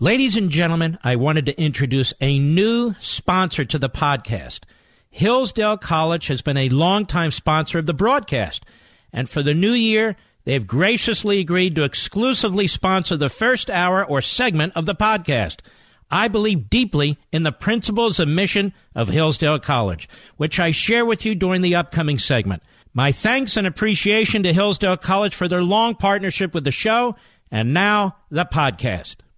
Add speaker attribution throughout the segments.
Speaker 1: Ladies and gentlemen, I wanted to introduce a new sponsor to the podcast. Hillsdale College has been a longtime sponsor of the broadcast, and for the new year, they have graciously agreed to exclusively sponsor the first hour or segment of the podcast. I believe deeply in the principles and mission of Hillsdale College, which I share with you during the upcoming segment. My thanks and appreciation to Hillsdale College for their long partnership with the show, and now the podcast.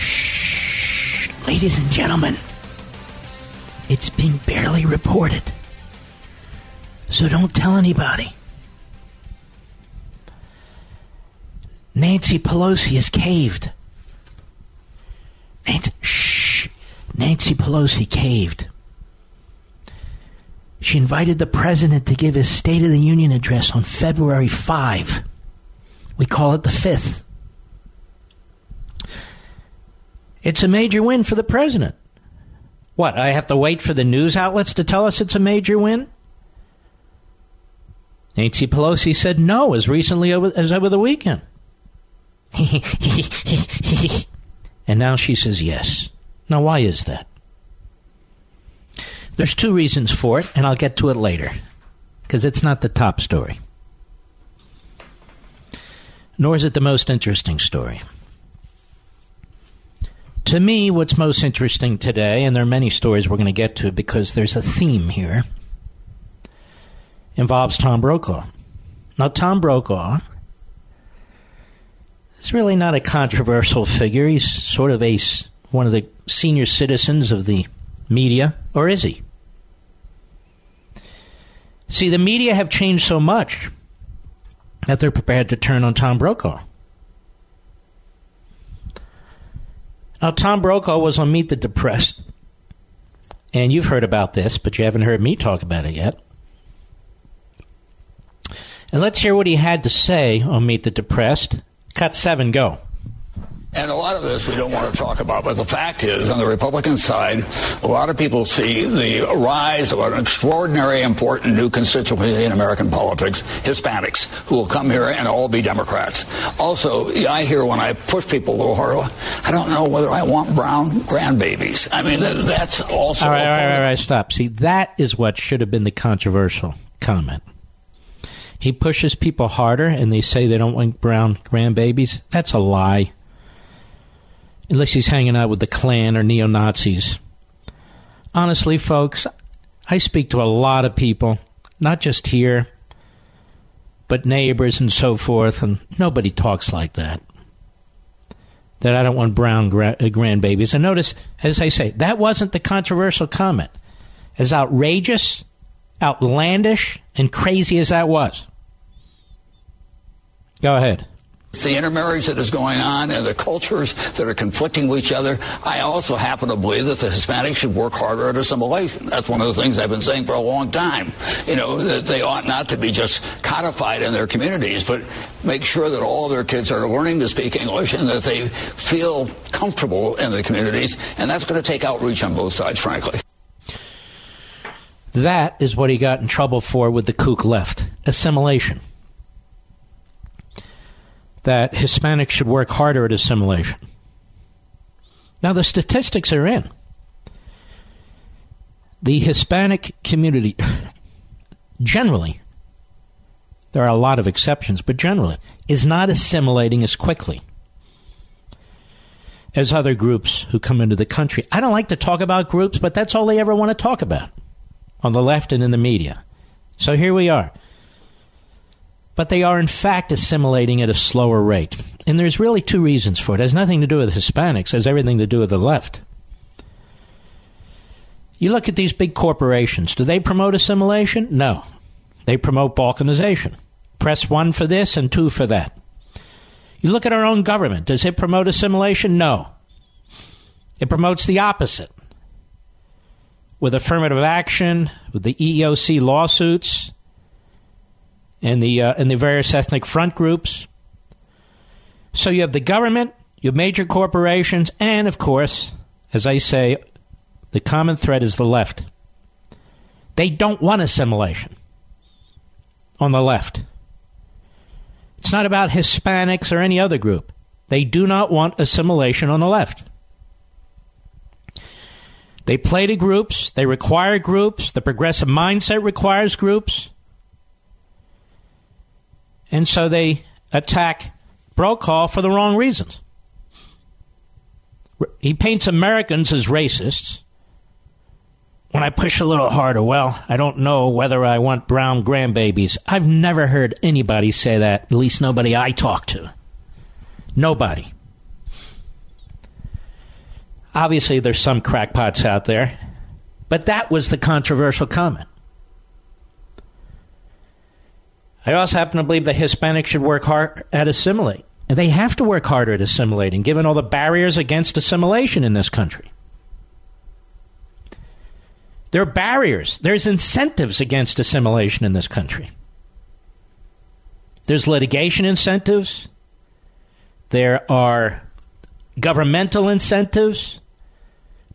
Speaker 1: Shh, ladies and gentlemen, it's being barely reported. So don't tell anybody. Nancy Pelosi has caved. Nancy, shh. Nancy Pelosi caved. She invited the president to give his State of the Union address on February 5. We call it the 5th. It's a major win for the president. What, I have to wait for the news outlets to tell us it's a major win? Nancy Pelosi said no as recently as over the weekend. and now she says yes. Now, why is that? There's two reasons for it, and I'll get to it later, because it's not the top story. Nor is it the most interesting story. To me, what's most interesting today, and there are many stories we're going to get to because there's a theme here, involves Tom Brokaw. Now, Tom Brokaw is really not a controversial figure. He's sort of a one of the senior citizens of the media, or is he? See, the media have changed so much that they're prepared to turn on Tom Brokaw. Now, Tom Brokaw was on Meet the Depressed, and you've heard about this, but you haven't heard me talk about it yet. And let's hear what he had to say on Meet the Depressed. Cut seven, go.
Speaker 2: And a lot of this we don't want to talk about, but the fact is, on the Republican side, a lot of people see the rise of an extraordinary important new constituency in American politics, Hispanics, who will come here and all be Democrats. Also, I hear when I push people a little harder, I don't know whether I want brown grandbabies. I mean, that's also...
Speaker 1: All right, all right, all right, stop. See, that is what should have been the controversial comment. He pushes people harder and they say they don't want brown grandbabies. That's a lie unless he's hanging out with the Klan or neo Nazis. Honestly, folks, I speak to a lot of people, not just here, but neighbors and so forth, and nobody talks like that. That I don't want brown gra- uh, grandbabies. And notice, as I say, that wasn't the controversial comment. As outrageous, outlandish, and crazy as that was. Go ahead
Speaker 2: the intermarriage that is going on and the cultures that are conflicting with each other. I also happen to believe that the Hispanics should work harder at assimilation. That's one of the things I've been saying for a long time. You know, that they ought not to be just codified in their communities, but make sure that all their kids are learning to speak English and that they feel comfortable in the communities. And that's going to take outreach on both sides, frankly.
Speaker 1: That is what he got in trouble for with the kook left assimilation that Hispanics should work harder at assimilation. Now, the statistics are in. The Hispanic community, generally, there are a lot of exceptions, but generally, is not assimilating as quickly as other groups who come into the country. I don't like to talk about groups, but that's all they ever want to talk about on the left and in the media. So here we are but they are in fact assimilating at a slower rate. And there's really two reasons for it. It has nothing to do with Hispanics, it has everything to do with the left. You look at these big corporations. Do they promote assimilation? No. They promote balkanization. Press one for this and two for that. You look at our own government. Does it promote assimilation? No. It promotes the opposite with affirmative action, with the EEOC lawsuits, and the uh, and the various ethnic front groups. So you have the government, you have major corporations, and of course, as I say, the common thread is the left. They don't want assimilation on the left. It's not about Hispanics or any other group. They do not want assimilation on the left. They play to groups, they require groups, the progressive mindset requires groups. And so they attack Brokaw for the wrong reasons. He paints Americans as racists. When I push a little harder, well, I don't know whether I want brown grandbabies. I've never heard anybody say that, at least nobody I talk to. Nobody. Obviously, there's some crackpots out there, but that was the controversial comment. I also happen to believe that Hispanics should work hard at assimilating. And they have to work harder at assimilating, given all the barriers against assimilation in this country. There are barriers, there's incentives against assimilation in this country. There's litigation incentives, there are governmental incentives,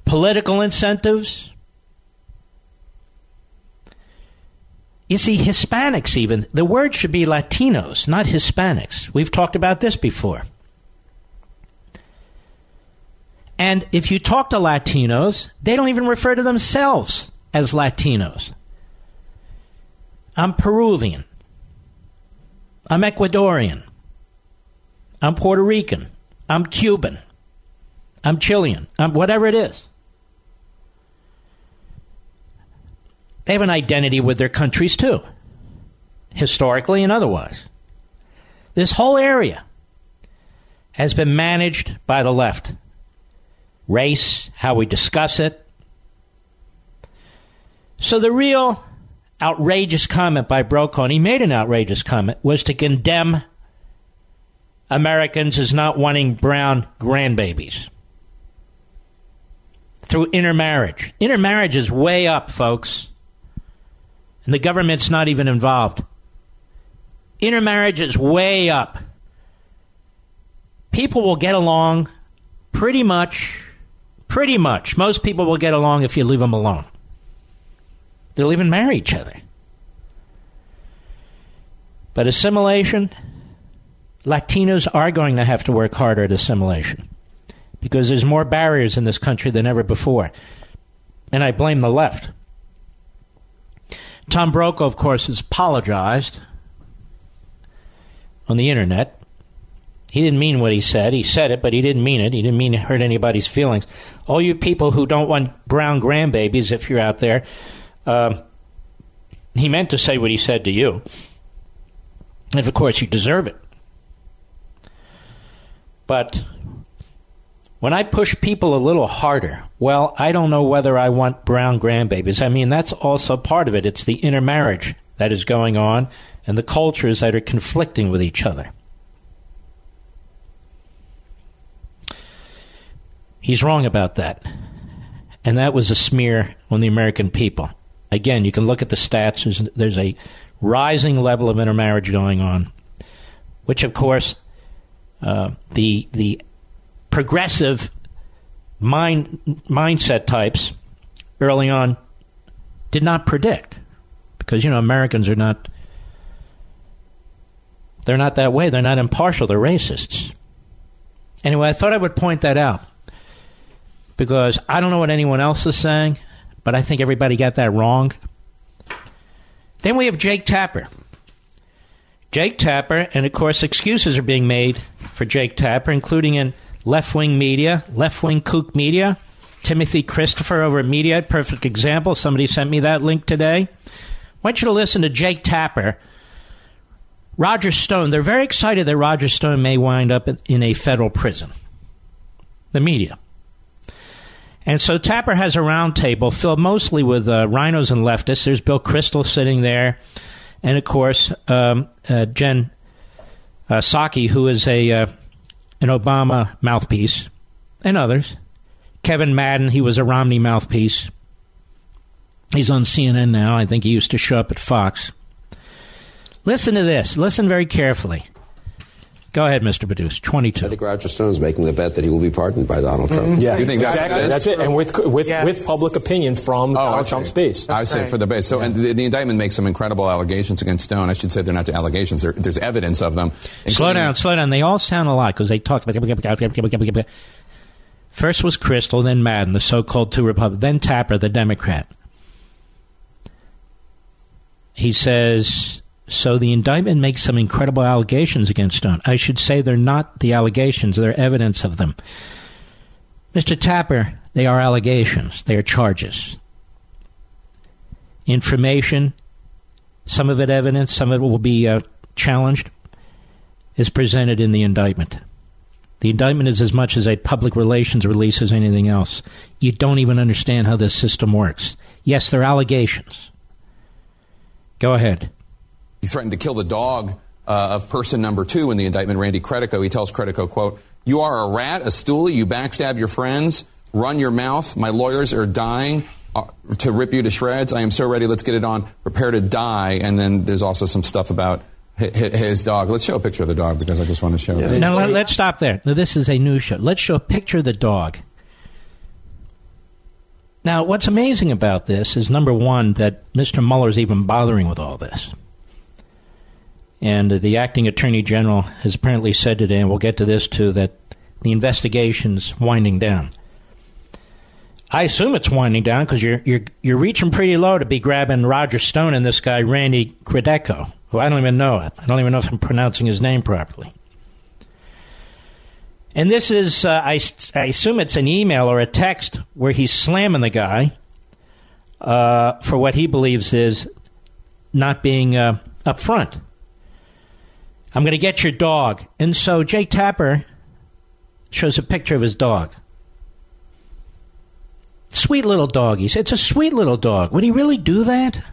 Speaker 1: political incentives. You see, Hispanics, even, the word should be Latinos, not Hispanics. We've talked about this before. And if you talk to Latinos, they don't even refer to themselves as Latinos. I'm Peruvian. I'm Ecuadorian. I'm Puerto Rican. I'm Cuban. I'm Chilean. I'm whatever it is. They have an identity with their countries too, historically and otherwise. This whole area has been managed by the left. Race, how we discuss it. So the real outrageous comment by Brokaw, and he made an outrageous comment, was to condemn Americans as not wanting brown grandbabies through intermarriage. Intermarriage is way up, folks. And the government's not even involved. Intermarriage is way up. People will get along pretty much, pretty much. Most people will get along if you leave them alone. They'll even marry each other. But assimilation, Latinos are going to have to work harder at assimilation because there's more barriers in this country than ever before. And I blame the left. Tom Brokaw, of course, has apologized on the internet. He didn't mean what he said. He said it, but he didn't mean it. He didn't mean to hurt anybody's feelings. All you people who don't want brown grandbabies, if you're out there, uh, he meant to say what he said to you. And of course, you deserve it. But when I push people a little harder, well, I don't know whether I want brown grandbabies. I mean, that's also part of it. It's the intermarriage that is going on and the cultures that are conflicting with each other. He's wrong about that. And that was a smear on the American people. Again, you can look at the stats. There's, there's a rising level of intermarriage going on, which, of course, uh, the the progressive mind mindset types early on did not predict. Because you know Americans are not they're not that way. They're not impartial. They're racists. Anyway I thought I would point that out. Because I don't know what anyone else is saying but I think everybody got that wrong. Then we have Jake Tapper. Jake Tapper and of course excuses are being made for Jake Tapper including in left wing media, left wing kook media. Timothy Christopher over at Media, perfect example. Somebody sent me that link today. I want you to listen to Jake Tapper. Roger Stone, they're very excited that Roger Stone may wind up in a federal prison. The media. And so Tapper has a roundtable filled mostly with uh, RINOs and leftists. There's Bill Kristol sitting there. And of course, um, uh, Jen uh, Psaki, who is a uh, an Obama mouthpiece, and others. Kevin Madden, he was a Romney mouthpiece. He's on CNN now. I think he used to show up at Fox. Listen to this. Listen very carefully. Go ahead, Mr. Badus. 22.
Speaker 3: I think Roger Stone is making the bet that he will be pardoned by Donald Trump.
Speaker 4: Mm-hmm. Yeah,
Speaker 5: You think that's
Speaker 4: exactly.
Speaker 5: what?
Speaker 4: That's it, and with with
Speaker 6: Yes.
Speaker 4: with public opinion from
Speaker 5: Oh,
Speaker 4: Donald. Trump's base.
Speaker 5: I say
Speaker 6: right.
Speaker 5: for the base. So, and the, the indictment makes some incredible allegations against Stone. I should say they're not allegations. There, there's evidence of them.
Speaker 1: Slow down, slow down. They all sound alike because they talk about. First was Kristol, then Madden, the so-called two Republicans, then Tapper, the Democrat. He says, so the indictment makes some incredible allegations against Stone. I should say they're not the allegations; they're evidence of them. Mr. Tapper, they are allegations. They are charges. Information, some of it evidence, some of it will be uh, challenged is presented in the indictment. The indictment is as much as a public relations release as anything else. You don't even understand how this system works. Yes, they're allegations. Go ahead.
Speaker 5: He threatened to kill the dog uh, of person number two in the indictment, Randy Credico. He tells Credico, quote, You are a rat, a stoolie, you backstab your friends, run your mouth. My lawyers are dying uh, to rip you to shreds. I am so ready. Let's get it on. Prepare to die. And then there's also some stuff about hi- hi- his dog. Let's show a picture of the dog because I just want to show it.
Speaker 1: Now, let, let's stop there. Now, this is a news show. Let's show a picture of the dog. Now, what's amazing about this is number one, that Mr. Mueller's even bothering with all this. And the acting attorney general has apparently said today, and we'll get to this too, that the investigation's winding down. I assume it's winding down because you're, you're, you're reaching pretty low to be grabbing Roger Stone and this guy, Randy Credico, who I don't even know. I don't even know if I'm pronouncing his name properly. And this is, uh, I, I assume it's an email or a text where he's slamming the guy uh, for what he believes is not being uh, upfront. I'm going to get your dog. And so Jake Tapper shows a picture of his dog. Sweet little dog. He said, It's a sweet little dog. Would he really do that?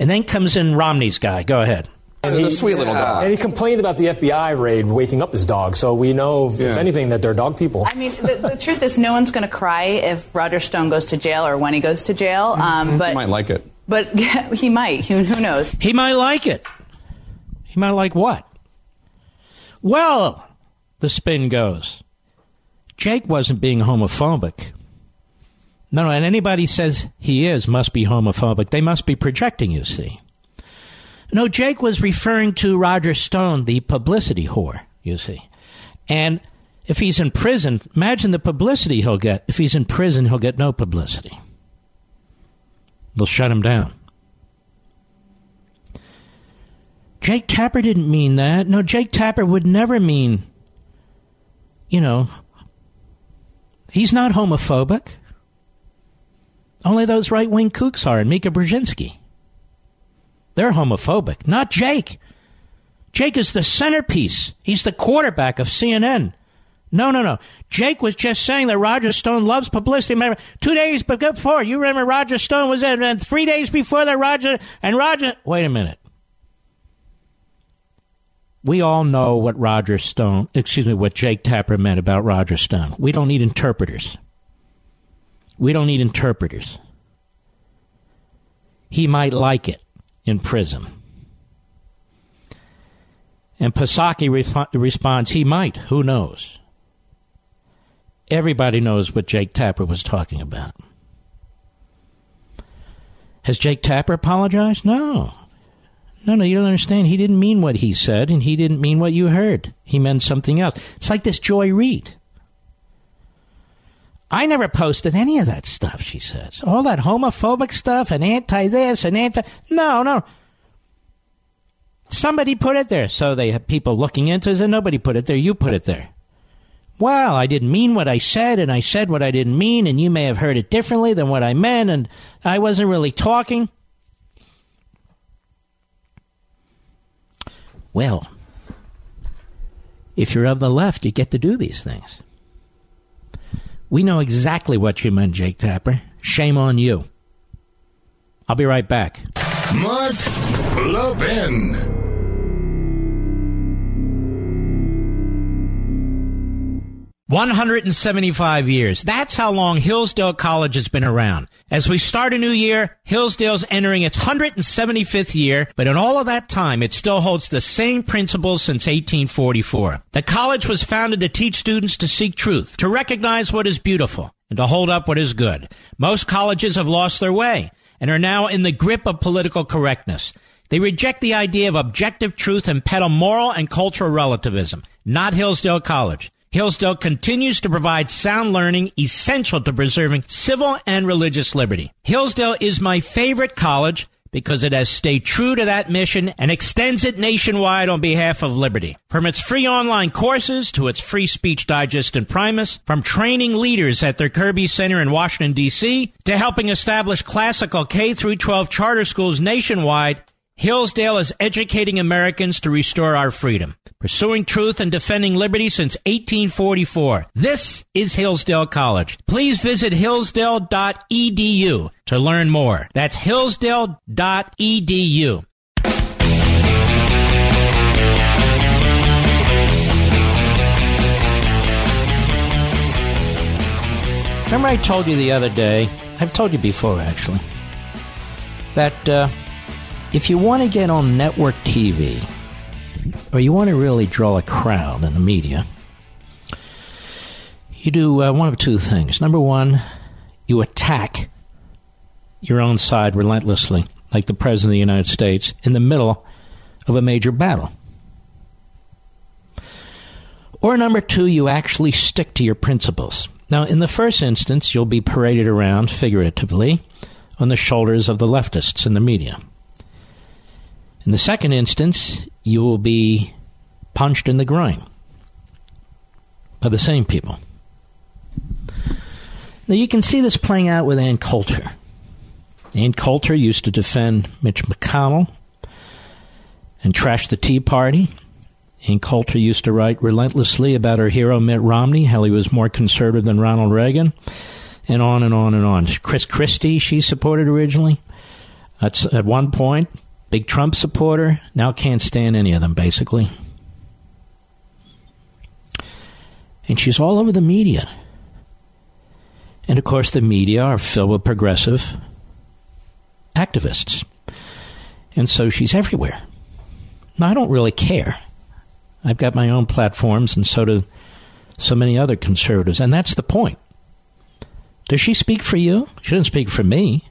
Speaker 1: And then comes in Romney's guy. Go ahead.
Speaker 5: It's a sweet little dog.
Speaker 4: And he complained about the FBI raid waking up his dog, so we know, if
Speaker 5: Yeah.
Speaker 4: anything, that they're dog people.
Speaker 7: I mean, the, the truth is, no one's going to cry if Roger Stone goes to jail or when he goes to jail. Um,
Speaker 5: You
Speaker 7: but he
Speaker 5: might like it.
Speaker 7: but he might. Who, who knows?
Speaker 1: He might like it. He might like what? Well, the spin goes. Jake wasn't being homophobic. No, no, and anybody says he is must be homophobic. They must be projecting, you see. No, Jake was referring to Roger Stone, the publicity whore, you see. And if he's in prison, imagine the publicity he'll get. If he's in prison, he'll get no publicity. They'll shut him down. Jake Tapper didn't mean that. No, Jake Tapper would never mean, you know, he's not homophobic. Only those right wing kooks are, and Mika Brzezinski. They're homophobic, not Jake. Jake is the centerpiece. He's the quarterback of CNN. No, no, no. Jake was just saying that Roger Stone loves publicity. Remember, two days before, you remember Roger Stone was in, and three days before that, Roger, and Roger. Wait a minute. We all know what Roger Stone, excuse me, what Jake Tapper meant about Roger Stone. We don't need interpreters. We don't need interpreters. He might like it in prison. And Pasaki resp- responds, he might. Who knows? Everybody knows what Jake Tapper was talking about. Has Jake Tapper apologized? No. No, no, you don't understand. He didn't mean what he said, and he didn't mean what you heard. He meant something else. It's like this Joy Reid. I never posted any of that stuff, she says. All that homophobic stuff and anti this and anti. No, no. Somebody put it there. So they have people looking into it, and nobody put it there. You put it there. Well, I didn't mean what I said, and I said what I didn't mean, and you may have heard it differently than what I meant, and I wasn't really talking. Well, if you're of the left, you get to do these things. We know exactly what you meant, Jake Tapper. Shame on you. I'll be right back.
Speaker 8: Mark Levin.
Speaker 1: 175 years. That's how long Hillsdale College has been around. As we start a new year, Hillsdale's entering its 175th year, but in all of that time, it still holds the same principles since 1844. The college was founded to teach students to seek truth, to recognize what is beautiful, and to hold up what is good. Most colleges have lost their way and are now in the grip of political correctness. They reject the idea of objective truth and peddle moral and cultural relativism. Not Hillsdale College. Hillsdale continues to provide sound learning essential to preserving civil and religious liberty. Hillsdale is my favorite college because it has stayed true to that mission and extends it nationwide on behalf of liberty. From its free online courses to its free speech digest Imprimis, from training leaders at their Kirby Center in Washington, D.C., to helping establish classical K through 12 charter schools nationwide, Hillsdale is educating Americans to restore our freedom, pursuing truth and defending liberty since 1844. This is Hillsdale College. Please visit hillsdale.edu to learn more. That's hillsdale.edu. Remember, I told you the other day, I've told you before actually, that uh, if you want to get on network TV, or you want to really draw a crowd in the media, you do uh, one of two things. Number one, you attack your own side relentlessly, like the President of the United States, in the middle of a major battle. Or number two, you actually stick to your principles. Now, in the first instance, you'll be paraded around, figuratively, on the shoulders of the leftists in the media. In the second instance, you will be punched in the groin by the same people. Now, you can see this playing out with Ann Coulter. Ann Coulter used to defend Mitch McConnell and trash the Tea Party. Ann Coulter used to write relentlessly about her hero Mitt Romney, how he was more conservative than Ronald Reagan, and on and on and on. Chris Christie, she supported originally. At, at one point, Big Trump supporter, now can't stand any of them, basically. And she's all over the media. And of course, the media are filled with progressive activists. And so she's everywhere. Now, I don't really care. I've got my own platforms, and so do so many other conservatives. And that's the point. Does she speak for you? She doesn't speak for me.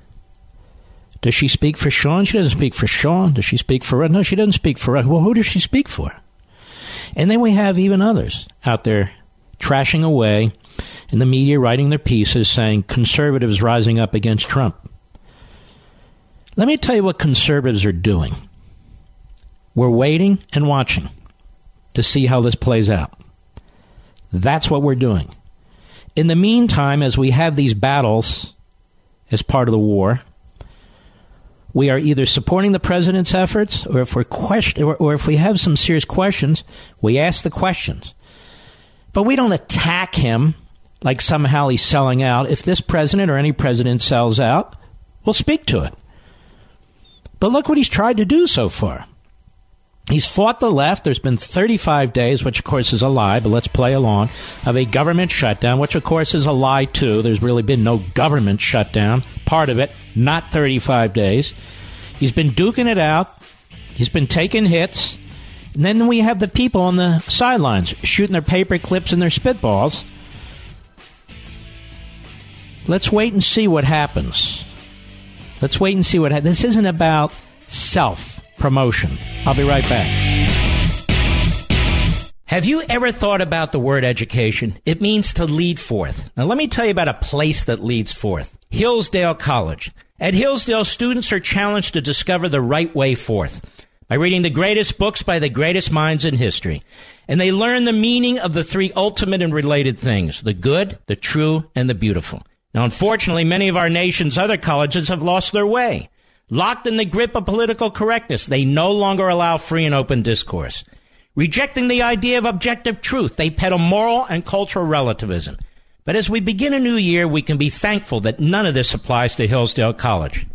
Speaker 1: Does she speak for Sean? She doesn't speak for Sean. Does she speak for us? No, she doesn't speak for us. Well, who does she speak for? And then we have even others out there trashing away in the media, writing their pieces saying conservatives rising up against Trump. Let me tell you what conservatives are doing. We're waiting and watching to see how this plays out. That's what we're doing. In the meantime, as we have these battles as part of the war, we are either supporting the president's efforts, or if we're question, or, or if we have some serious questions, we ask the questions. But we don't attack him like somehow he's selling out. If this president or any president sells out, we'll speak to it. But look what he's tried to do so far. He's fought the left. There's been 35 days, which of course is a lie, but let's play along, of a government shutdown, which of course is a lie too. There's really been no government shutdown. Part of it, not 35 days. He's been duking it out. He's been taking hits. And then we have the people on the sidelines shooting their paper clips and their spitballs. Let's wait and see what happens. Let's wait and see what happens. This isn't about self promotion. I'll be right back. Have you ever thought about the word education? It means to lead forth. Now, let me tell you about a place that leads forth Hillsdale College. At Hillsdale, students are challenged to discover the right way forth by reading the greatest books by the greatest minds in history. And they learn the meaning of the three ultimate and related things the good, the true, and the beautiful. Now, unfortunately, many of our nation's other colleges have lost their way. Locked in the grip of political correctness, they no longer allow free and open discourse. Rejecting the idea of objective truth, they peddle moral and cultural relativism. But as we begin a new year, we can be thankful that none of this applies to Hillsdale College.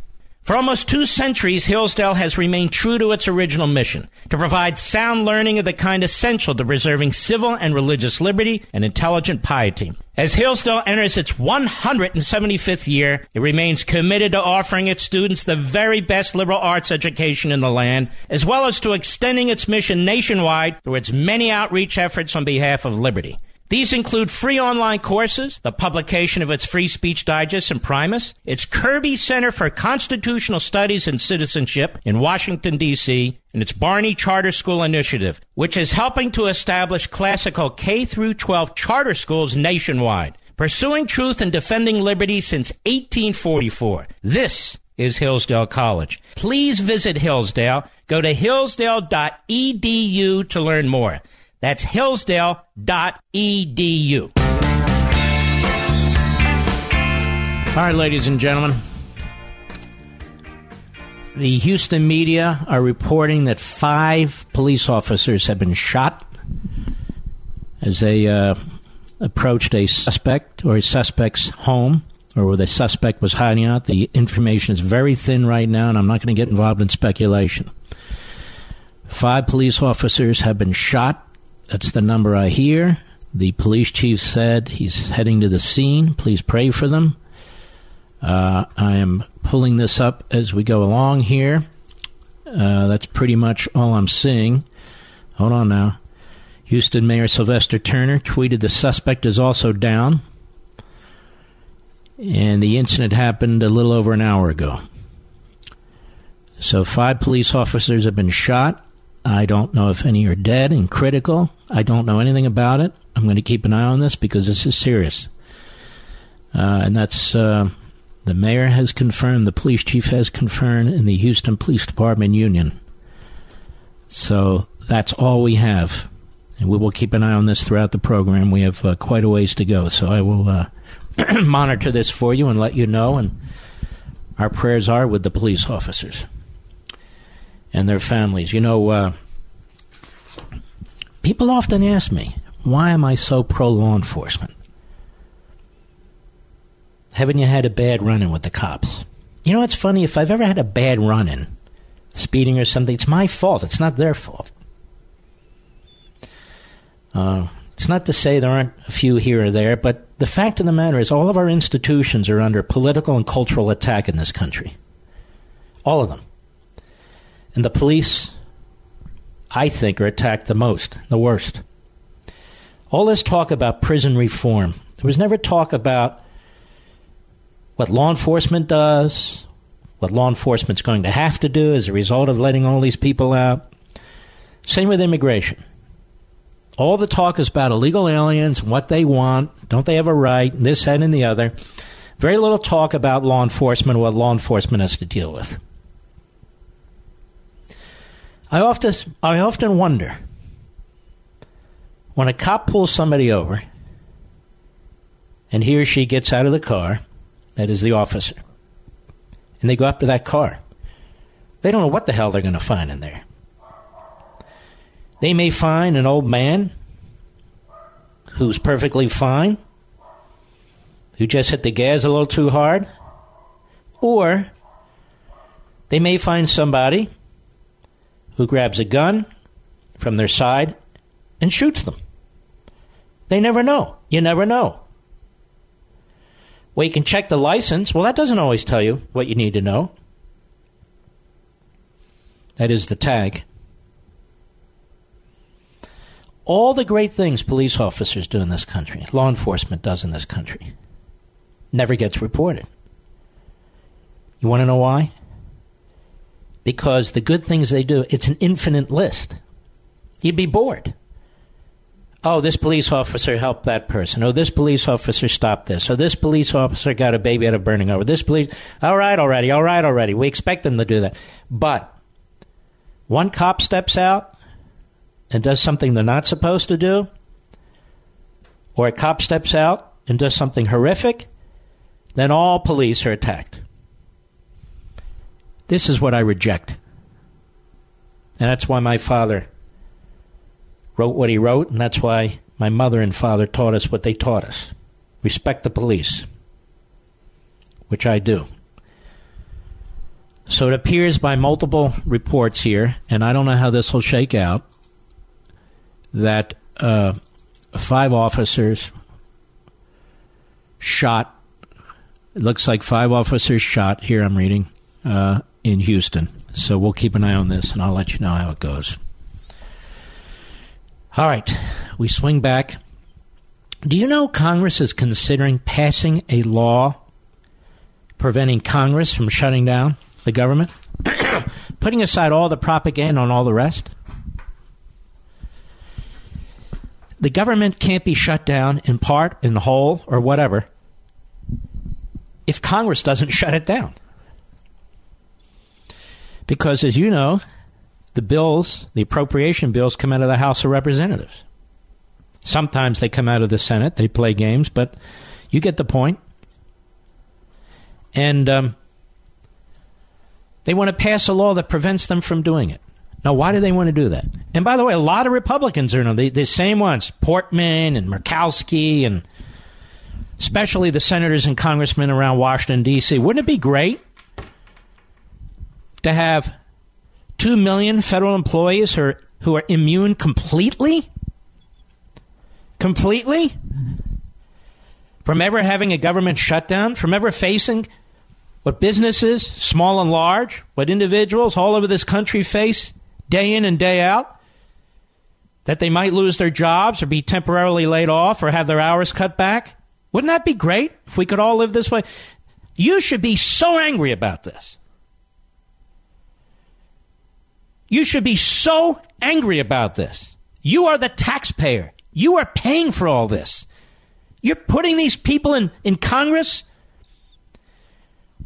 Speaker 1: For almost two centuries, Hillsdale has remained true to its original mission to provide sound learning of the kind essential to preserving civil and religious liberty and intelligent piety. As Hillsdale enters its 175th year, it remains committed to offering its students the very best liberal arts education in the land, as well as to extending its mission nationwide through its many outreach efforts on behalf of liberty. These include free online courses, the publication of its Free Speech Digest Imprimis, its Kirby Center for Constitutional Studies and Citizenship in Washington, D.C., and its Barney Charter School Initiative, which is helping to establish classical K through 12 charter schools nationwide, pursuing truth and defending liberty since 1844. This is Hillsdale College. Please visit Hillsdale. Go to hillsdale.edu to learn more. That's hillsdale.edu. All right, ladies and gentlemen. The Houston media are reporting that five police officers have been shot as they uh, approached a suspect or a suspect's home or where the suspect was hiding out. The information is very thin right now, and I'm not going to get involved in speculation. Five police officers have been shot that's the number I hear. The police chief said he's heading to the scene. Please pray for them. Uh, I am pulling this up as we go along here. Uh, that's pretty much all I'm seeing. Hold on now. Houston Mayor Sylvester Turner tweeted the suspect is also down. And the incident happened a little over an hour ago. So, five police officers have been shot. I don't know if any are dead and critical. I don't know anything about it. I'm going to keep an eye on this because this is serious. Uh, and that's uh, the mayor has confirmed, the police chief has confirmed, and the Houston Police Department union. So that's all we have. And we will keep an eye on this throughout the program. We have uh, quite a ways to go. So I will uh, monitor this for you and let you know. And our prayers are with the police officers and their families. You know, uh, people often ask me, why am I so pro law enforcement? Haven't you had a bad run in with the cops? You know, it's funny, if I've ever had a bad run in, speeding or something, it's my fault. It's not their fault. Uh, it's not to say there aren't a few here or there, but the fact of the matter is, all of our institutions are under political and cultural attack in this country. All of them. And the police, I think, are attacked the most, the worst. All this talk about prison reform, there was never talk about what law enforcement does, what law enforcement's going to have to do as a result of letting all these people out. Same with immigration. All the talk is about illegal aliens, what they want, don't they have a right, this, that, and the other. Very little talk about law enforcement, what law enforcement has to deal with. I often, I often wonder when a cop pulls somebody over and he or she gets out of the car, that is the officer, and they go up to that car, they don't know what the hell they're going to find in there. They may find an old man who's perfectly fine, who just hit the gas a little too hard, or they may find somebody who grabs a gun from their side and shoots them. They never know. You never know. Well, you can check the license. Well, that doesn't always tell you what you need to know. That is the tag. All the great things police officers do in this country, law enforcement does in this country, never gets reported. You want to know why? Because the good things they do, it's an infinite list. You'd be bored. Oh, this police officer helped that person. Oh, this police officer stopped this. Oh, this police officer got a baby out of burning over. This police. All right, already. All right, already. We expect them to do that. But one cop steps out and does something they're not supposed to do, or a cop steps out and does something horrific, then all police are attacked. This is what I reject. And that's why my father wrote what he wrote, and that's why my mother and father taught us what they taught us respect the police, which I do. So it appears by multiple reports here, and I don't know how this will shake out, that uh, five officers shot. It looks like five officers shot here, I'm reading, uh, in Houston. So we'll keep an eye on this, and I'll let you know how it goes. All right, we swing back. Do you know Congress is considering passing a law preventing Congress from shutting down the government? Putting aside all the propaganda and all the rest? The government can't be shut down in part, in whole, or whatever if Congress doesn't shut it down. Because, as you know, the bills, the appropriation bills, come out of the House of Representatives. Sometimes they come out of the Senate. They play games, but you get the point. And um, they want to pass a law that prevents them from doing it. Now, why do they want to do that? And by the way, a lot of Republicans are the, the same ones Portman and Murkowski, and especially the senators and congressmen around Washington, D.C. Wouldn't it be great to have 2 million federal employees who are, who are immune completely? Completely? From ever having a government shutdown? From ever facing what businesses, small and large, what individuals all over this country face day in and day out? That they might lose their jobs or be temporarily laid off or have their hours cut back? Wouldn't that be great if we could all live this way? You should be so angry about this. You should be so angry about this. You are the taxpayer. You are paying for all this. You're putting these people in, in Congress.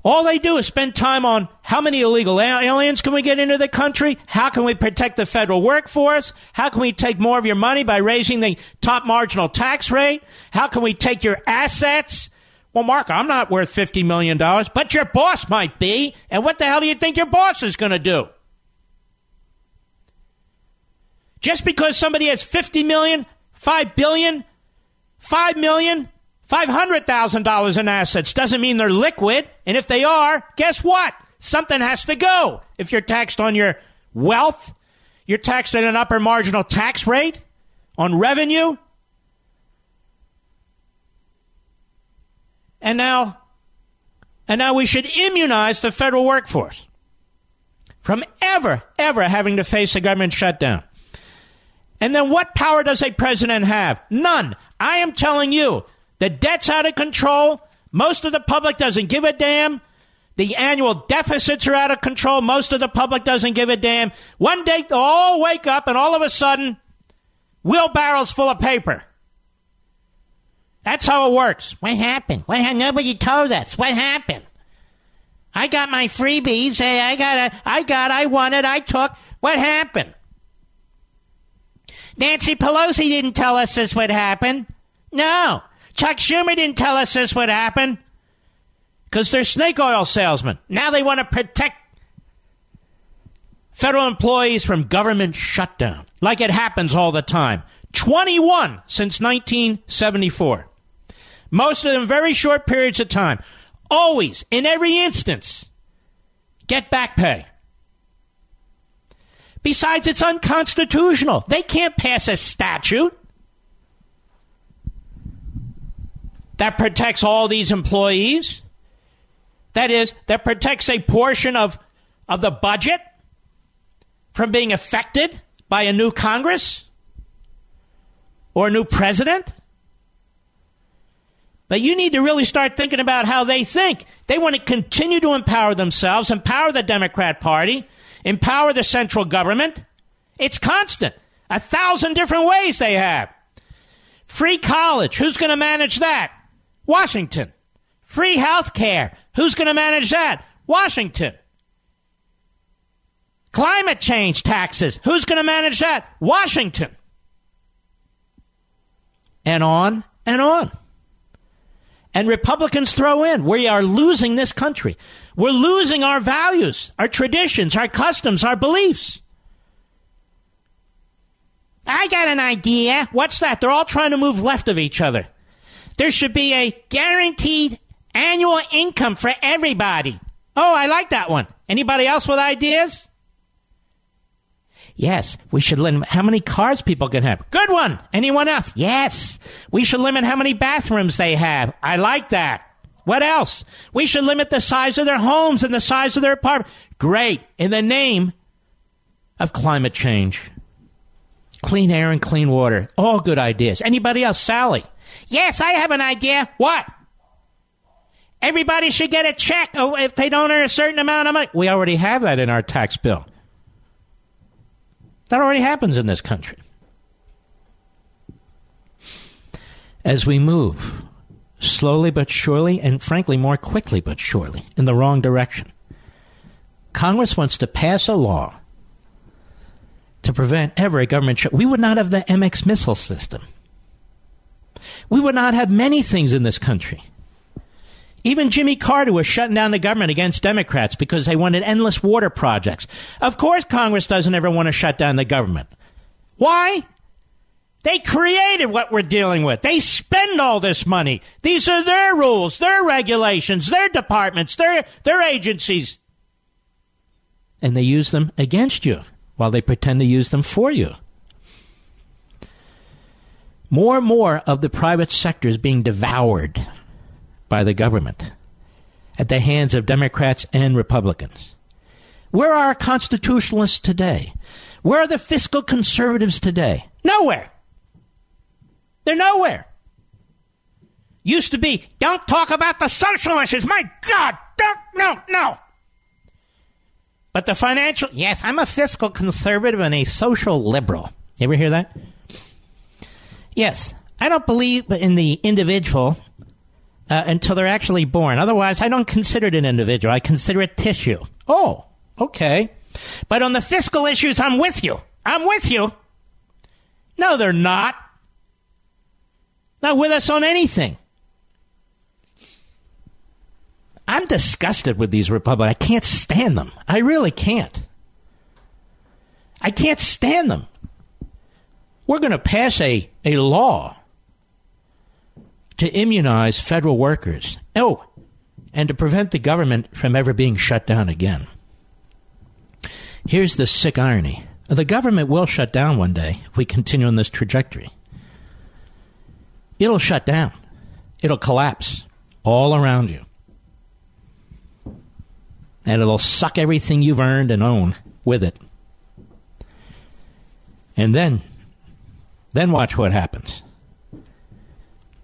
Speaker 1: All they do is spend time on how many illegal aliens can we get into the country? How can we protect the federal workforce? How can we take more of your money by raising the top marginal tax rate? How can we take your assets? Well, Mark, I'm not worth $50 million, but your boss might be. And what the hell do you think your boss is going to do? Just because somebody has 50 million, 5 billion, 5 million, $500,000 in assets doesn't mean they're liquid. And if they are, guess what? Something has to go. If you're taxed on your wealth, you're taxed at an upper marginal tax rate on revenue. And now and now we should immunize the federal workforce from ever ever having to face a government shutdown. And then what power does a president have? None. I am telling you, the debt's out of control. Most of the public doesn't give a damn. The annual deficits are out of control. Most of the public doesn't give a damn. One day they'll all wake up and all of a sudden, wheelbarrows full of paper. That's how it works. What happened? What ha- nobody told us. What happened? I got my freebies. I got a, I got, I wanted, I took. What happened? Nancy Pelosi didn't tell us this would happen. No. Chuck Schumer didn't tell us this would happen. Because they're snake oil salesmen. Now they want to protect federal employees from government shutdown, like it happens all the time. 21 since 1974. Most of them very short periods of time. Always, in every instance, get back pay. Besides, it's unconstitutional. They can't pass a statute that protects all these employees. That is, that protects a portion of, of the budget from being affected by a new Congress or a new president. But you need to really start thinking about how they think. They want to continue to empower themselves, empower the Democrat Party, empower the central government. It's constant. A thousand different ways they have. Free college. Who's going to manage that? Washington. Free health care. Who's going to manage that? Washington. Climate change taxes. Who's going to manage that? Washington. And on and on. And Republicans throw in, we are losing this country. We're losing our values, our traditions, our customs, our beliefs. I got an idea. What's that? They're all trying to move left of each other. There should be a guaranteed annual income for everybody. Oh, I like that one. Anybody else with ideas? Yes, we should limit how many cars people can have. Good one. Anyone else? Yes. We should limit how many bathrooms they have. I like that. What else? We should limit the size of their homes and the size of their apartment. Great. In the name of climate change. Clean air and clean water. All good ideas. Anybody else? Sally. Yes, I have an idea. What? Everybody should get a check if they don't earn a certain amount of money. We already have that in our tax bill. That already happens in this country. As we move slowly but surely, and frankly more quickly but surely, in the wrong direction, Congress wants to pass a law to prevent ever a government. Sh- we would not have the MX missile system. We would not have many things in this country. Even Jimmy Carter was shutting down the government against Democrats because they wanted endless water projects. Of course, Congress doesn't ever want to shut down the government. Why? They created what we're dealing with. They spend all this money. These are their rules, their regulations, their departments, their, their agencies. And they use them against you while they pretend to use them for you. More and more of the private sector is being devoured by the government at the hands of Democrats and Republicans. Where are constitutionalists today? Where are the fiscal conservatives today? Nowhere. They're nowhere. Used to be, don't talk about the social issues. My God, don't, no, no. But the financial, yes, I'm a fiscal conservative and a social liberal. You ever hear that? Yes, I don't believe in the individual uh, until they're actually born. Otherwise, I don't consider it an individual. I consider it tissue. Oh, okay. But on the fiscal issues, I'm with you. I'm with you. No, they're not. Not with us on anything. I'm disgusted with these Republicans. I can't stand them. I really can't. I can't stand them. We're going to pass a, a law to immunize federal workers. Oh, and to prevent the government from ever being shut down again. Here's the sick irony the government will shut down one day if we continue on this trajectory. It'll shut down, it'll collapse all around you. And it'll suck everything you've earned and own with it. And then, then watch what happens.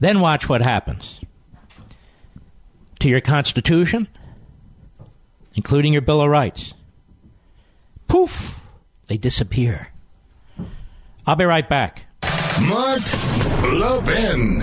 Speaker 1: Then watch what happens to your Constitution, including your Bill of Rights. Poof, they disappear. I'll be right back.
Speaker 8: Mark Levin.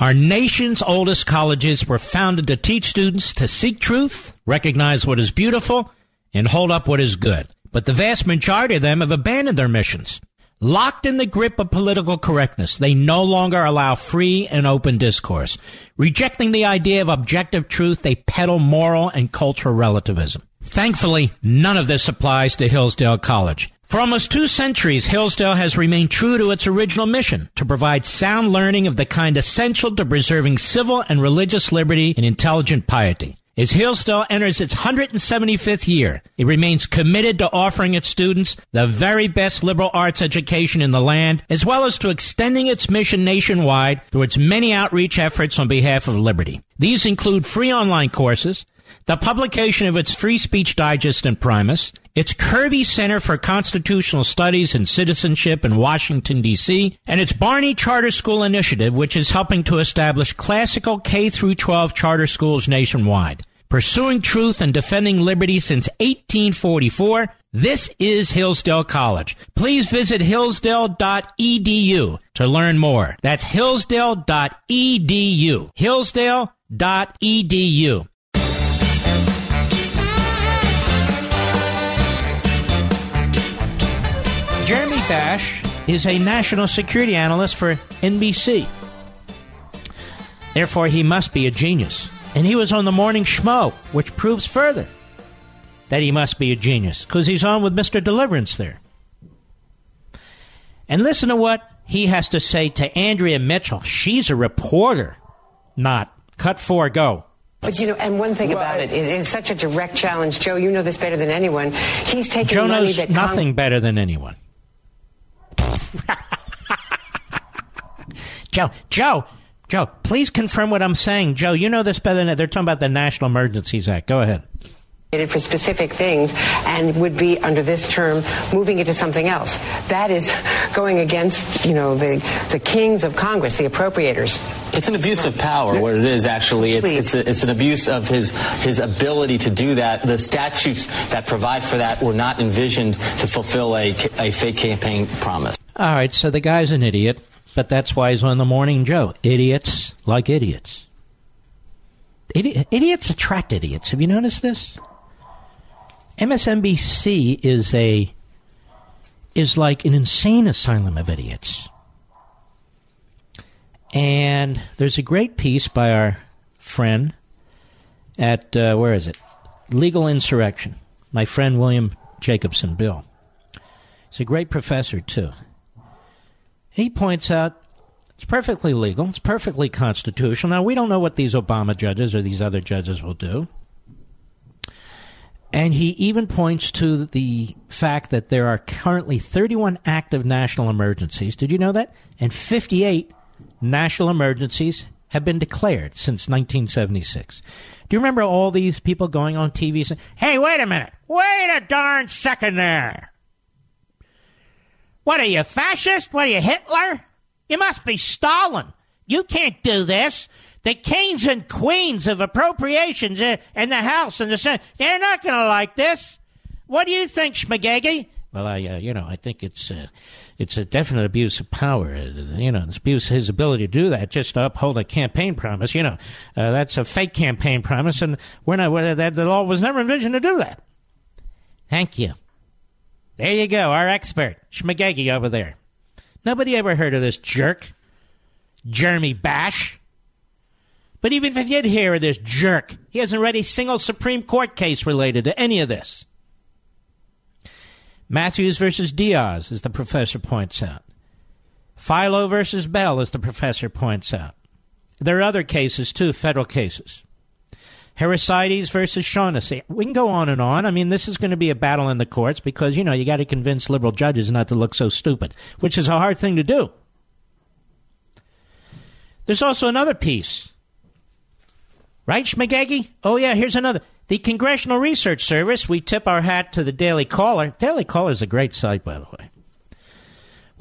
Speaker 1: Our nation's oldest colleges were founded to teach students to seek truth, recognize what is beautiful, and hold up what is good but the vast majority of them have abandoned their missions. Locked in the grip of political correctness, they no longer allow free and open discourse. Rejecting the idea of objective truth, they peddle moral and cultural relativism. Thankfully, none of this applies to Hillsdale College. For almost two centuries, Hillsdale has remained true to its original mission to provide sound learning of the kind essential to preserving civil and religious liberty and intelligent piety. As Hillsdale enters its 175th year, it remains committed to offering its students the very best liberal arts education in the land, as well as to extending its mission nationwide through its many outreach efforts on behalf of liberty. These include free online courses, the publication of its Free Speech Digest and Imprimis, its Kirby Center for Constitutional Studies and Citizenship in Washington, D.C., and its Barney Charter School Initiative, which is helping to establish classical K 12 charter schools nationwide. Pursuing truth and defending liberty since 1844, this is Hillsdale College. Please visit hillsdale.edu to learn more. That's hillsdale.edu. Hillsdale.edu. Bash is a national security analyst for NBC. Therefore, he must be a genius. And he was on the morning schmo, which proves further that he must be a genius because he's on with Mr. Deliverance there. And listen to what he has to say to Andrea Mitchell, she's a reporter, not cut four, go.
Speaker 6: But you know, and one thing about it, it is such a direct challenge. Joe, you know this better than anyone. He's taking
Speaker 1: Joe
Speaker 6: money
Speaker 1: knows
Speaker 6: that
Speaker 1: nothing
Speaker 6: Cong-
Speaker 1: better than anyone. Joe, Joe, Joe, please confirm what I'm saying. Joe, you know this better than they're talking about the National Emergencies Act. Go ahead.
Speaker 6: for specific things and would be under this term moving it to something else. That is going against, you know, the, the kings of Congress, the appropriators.
Speaker 9: It's an abuse of power. What it is actually, it's it's, a, it's an abuse of his his ability to do that. The statutes that provide for that were not envisioned to fulfill a a fake campaign promise.
Speaker 1: All right, so the guy's an idiot, but that's why he's on the Morning Joe. Idiots like idiots. Idi- idiots attract idiots. Have you noticed this? MSNBC is a is like an insane asylum of idiots. And there's a great piece by our friend at uh, where is it? Legal Insurrection. My friend William Jacobson, Bill. He's a great professor too. He points out it's perfectly legal, it's perfectly constitutional. Now we don't know what these Obama judges or these other judges will do. And he even points to the fact that there are currently 31 active national emergencies. Did you know that? And 58 national emergencies have been declared since 1976. Do you remember all these people going on TV saying, hey, wait a minute, wait a darn second there? What are you, fascist? What are you, Hitler? You must be Stalin. You can't do this. The kings and queens of appropriations in the House and the Senate, they're not going to like this. What do you think, Schmagegi? Well, I, uh, you know, I think it's uh, it's a definite abuse of power. Uh, you know, it's abuse his ability to do that just to uphold a campaign promise. You know, uh, that's a fake campaign promise, and we're not. Well, that the law was never envisioned to do that. Thank you. There you go, our expert, Schmagegi over there. Nobody ever heard of this jerk, Jeremy Bash. But even if you did hear of this jerk, he hasn't read a single Supreme Court case related to any of this. Matthews versus Diaz, as the professor points out. Fiallo versus Bell, as the professor points out. There are other cases, too, federal cases. Harisiades versus Shaughnessy. We can go on and on. I mean, this is going to be a battle in the courts because, you know, you got to convince liberal judges not to look so stupid, which is a hard thing to do. There's also another piece. Right, Schmagegi? Oh, yeah, here's another. The Congressional Research Service, we tip our hat to the Daily Caller. Daily Caller is a great site, by the way.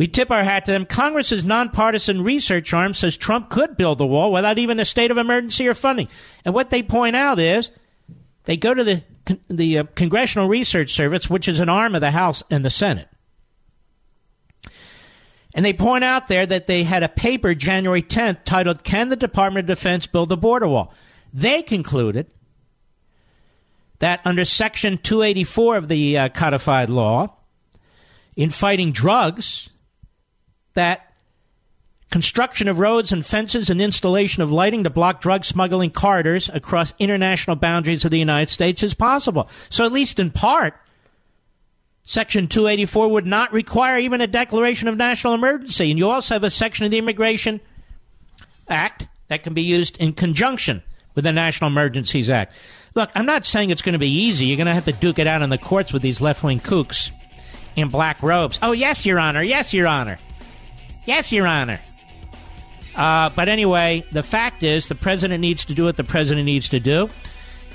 Speaker 1: We tip our hat to them. Congress's nonpartisan research arm says Trump could build the wall without even a state of emergency or funding. And what they point out is they go to the the uh, Congressional Research Service, which is an arm of the House and the Senate. And they point out there that they had a paper January 10th titled Can the Department of Defense Build a Border Wall? They concluded that under Section 284 of the uh, codified law, in fighting drugs, that construction of roads and fences and installation of lighting to block drug smuggling corridors across international boundaries of the United States is possible. So, at least in part, Section 284 would not require even a declaration of national emergency. And you also have a section of the Immigration Act that can be used in conjunction with the National Emergencies Act. Look, I'm not saying it's going to be easy. You're going to have to duke it out in the courts with these left wing kooks in black robes. Oh, yes, Your Honor. Yes, Your Honor. Yes, Your Honor. Uh, but anyway, the fact is the president needs to do what the president needs to do.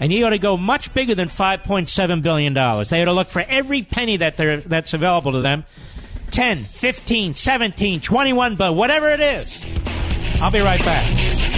Speaker 1: And he ought to go much bigger than $5.7 billion. They ought to look for every penny that that's available to them 10, 15, 17, 21, but whatever it is. I'll be right back.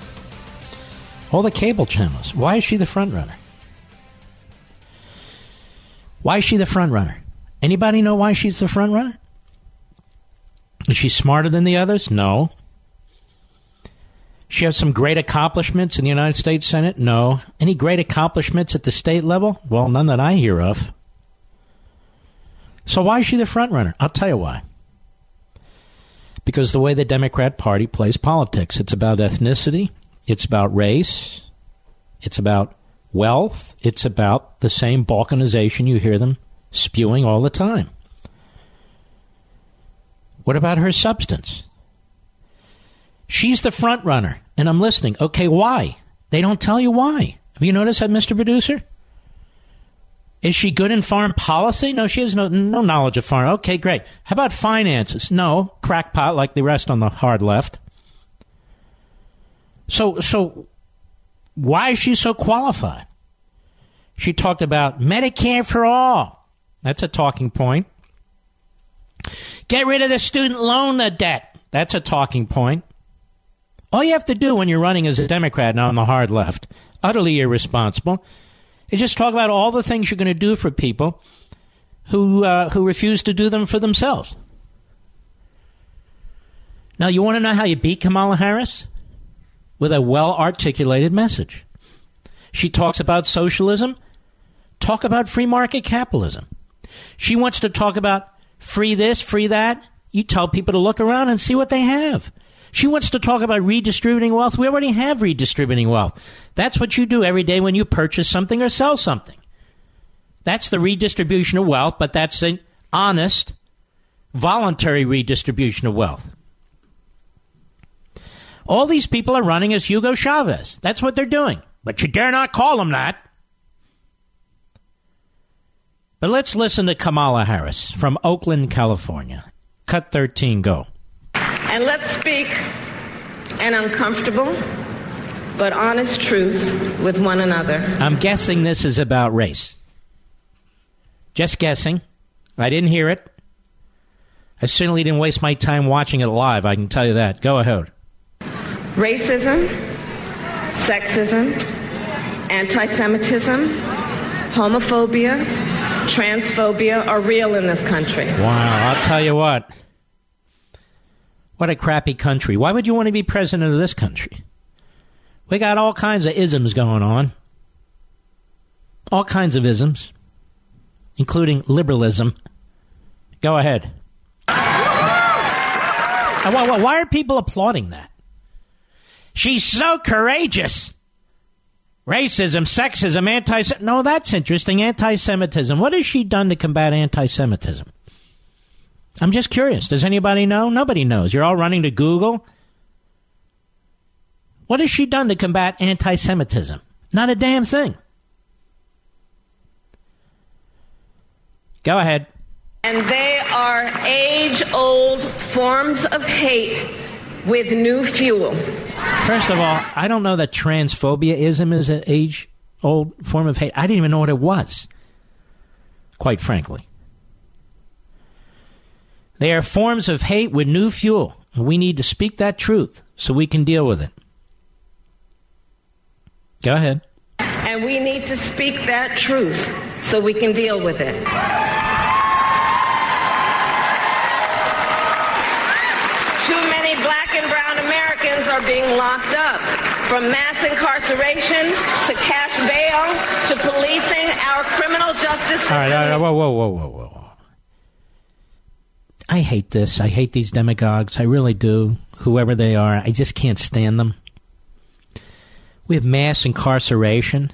Speaker 1: All the cable channels. Why is she the front runner? Why is she the front runner? Anybody know why she's the front runner? Is she smarter than the others? No. She has some great accomplishments in the United States Senate? No. Any great accomplishments at the state level? Well, none that I hear of. So why is she the front runner? I'll tell you why. Because the way the Democrat Party plays politics, it's about ethnicity, it's about race, it's about wealth, it's about the same balkanization you hear them spewing all the time. What about her substance? She's the front runner, and I'm listening. Okay, why? They don't tell you why. Have you noticed that, Mr. Producer? Is she good in foreign policy? No, she has no, no knowledge of foreign. Okay, great. How about finances? No, crackpot like the rest on the hard left. So, so why is she so qualified? She talked about Medicare for all. That's a talking point. Get rid of the student loan debt. That's a talking point. All you have to do when you're running as a Democrat now on the hard left, utterly irresponsible, is just talk about all the things you're going to do for people who uh, who refuse to do them for themselves. Now, you want to know how you beat Kamala Harris? With a well articulated message. She talks about socialism. Talk about free market capitalism. She wants to talk about free this, free that. You tell people to look around and see what they have. She wants to talk about redistributing wealth. We already have redistributing wealth. That's what you do every day when you purchase something or sell something. That's the redistribution of wealth, but that's an honest, voluntary redistribution of wealth. All these people are running as Hugo Chavez. That's what they're doing. But you dare not call them that. But let's listen to Kamala Harris from Oakland, California. Cut 13, go.
Speaker 10: And let's speak an uncomfortable but honest truth with one another.
Speaker 1: I'm guessing this is about race. Just guessing. I didn't hear it. I certainly didn't waste my time watching it live, I can tell you that. Go ahead.
Speaker 10: Racism, sexism, anti Semitism, homophobia, transphobia are real in this country.
Speaker 1: Wow, I'll tell you what. What a crappy country. Why would you want to be president of this country? We got all kinds of isms going on. All kinds of isms, including liberalism. Go ahead. Why, why are people applauding that? She's so courageous. Racism, sexism, anti No, that's interesting. Anti Semitism. What has she done to combat anti Semitism? I'm just curious. Does anybody know? Nobody knows. You're all running to Google. What has she done to combat anti Semitism? Not a damn thing. Go ahead.
Speaker 10: And they are age old forms of hate with new fuel.
Speaker 1: First of all, I don't know that transphobia-ism is an age old form of hate. I didn't even know what it was, quite frankly. They are forms of hate with new fuel. We need to speak that truth so we can deal with it. Go ahead.
Speaker 10: And we need to speak that truth so we can deal with it. Too many black and brown Americans are being locked up. From mass incarceration to cash bail to policing our criminal justice system.
Speaker 1: All right, all right, whoa, whoa, whoa, whoa, whoa. I hate this. I hate these demagogues. I really do. Whoever they are, I just can't stand them. We have mass incarceration.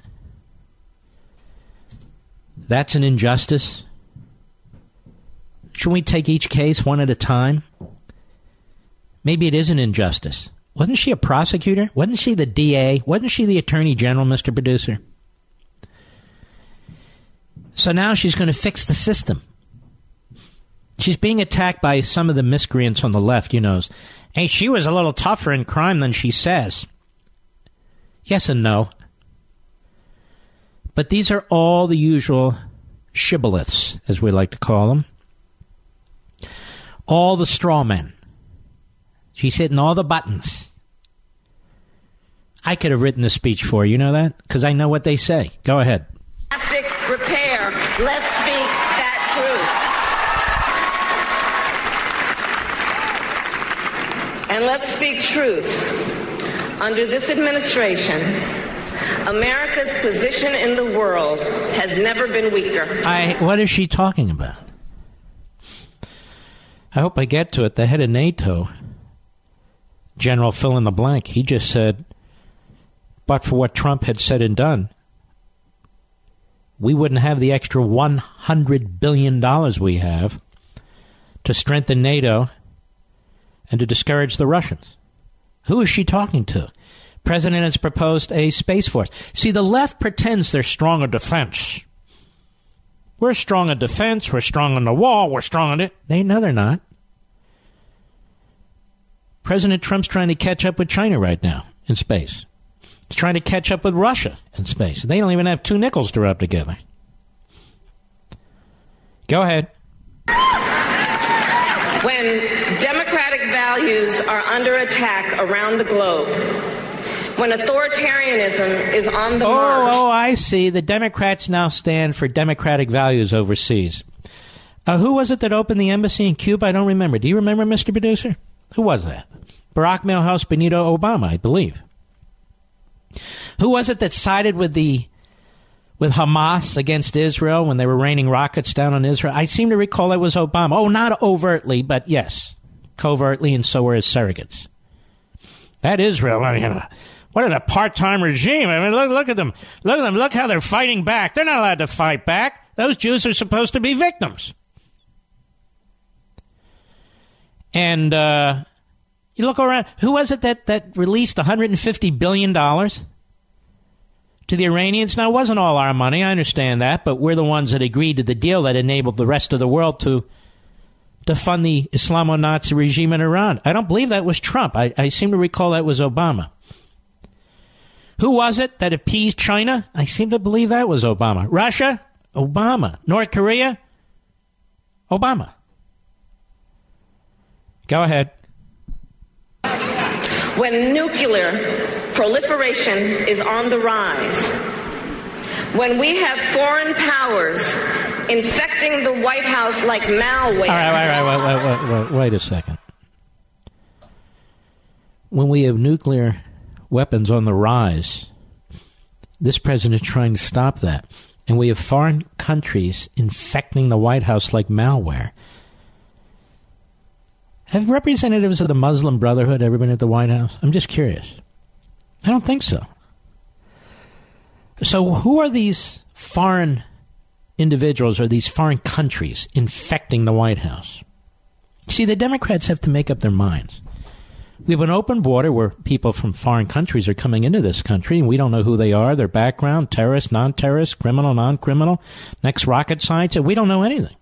Speaker 1: That's an injustice. Should we take each case one at a time? Maybe it is an injustice. Wasn't she a prosecutor? Wasn't she the DA? Wasn't she the Attorney General, Mr. Producer? So now she's going to fix the system she's being attacked by some of the miscreants on the left, you know. Hey, she was a little tougher in crime than she says. Yes and no. But these are all the usual shibboleths, as we like to call them. All the straw men. She's hitting all the buttons. I could have written the speech for you. You know that? Because I know what they say. Go ahead.
Speaker 10: Plastic repair. Let's speak that truth. And let's speak truth. Under this administration, America's position in the world has never been weaker.
Speaker 1: I. What is she talking about? I hope I get to it. The head of NATO, General fill in the blank, he just said, but for what Trump had said and done, we wouldn't have the extra $100 billion we have to strengthen NATO and to discourage the Russians. Who is she talking to? President has proposed a space force. See, the left pretends they're strong in defense. We're strong in defense. We're strong on the wall. We're strong on it. They know they're not. President Trump's trying to catch up with China right now in space. He's trying to catch up with Russia in space. They don't even have two nickels to rub together. Go ahead.
Speaker 10: When democratic values are under attack around the globe, when authoritarianism is on the
Speaker 1: oh,
Speaker 10: march.
Speaker 1: Oh, I see. The Democrats now stand for democratic values overseas. Uh, who was it that opened the embassy in Cuba? I don't remember. Do you remember, Mr. Producer? Who was that? Barack Milhouse Benito Obama, I believe. Who was it that sided with the with Hamas against Israel when they were raining rockets down on Israel? I seem to recall it was Obama. Oh, not overtly, but yes, covertly, and so were his surrogates. That Israel, I mean, what an apartheid regime! I mean, look, look at them, look at them, look how they're fighting back. They're not allowed to fight back. Those Jews are supposed to be victims. And uh, you look around. Who was it that, that released $150 billion to the Iranians? Now, it wasn't all our money. I understand that. But we're the ones that agreed to the deal that enabled the rest of the world to, to fund the Islamo Nazi regime in Iran. I don't believe that was Trump. I, I seem to recall that was Obama. Who was it that appeased China? I seem to believe that was Obama. Russia? Obama. North Korea? Obama. Go ahead.
Speaker 10: When nuclear proliferation is on the rise, when we have foreign powers infecting the White House like malware.
Speaker 1: All right, wait, wait, wait, wait, wait, wait a second. When we have nuclear weapons on the rise, this president is trying to stop that. And we have foreign countries infecting the White House like malware. Have representatives of the Muslim Brotherhood ever been at the White House? I'm just curious. I don't think so. So, who are these foreign individuals or these foreign countries infecting the White House? See, the Democrats have to make up their minds. We have an open border where people from foreign countries are coming into this country, and we don't know who they are, their background, terrorist, non terrorist, criminal, non criminal, next rocket scientist. we don't know anything.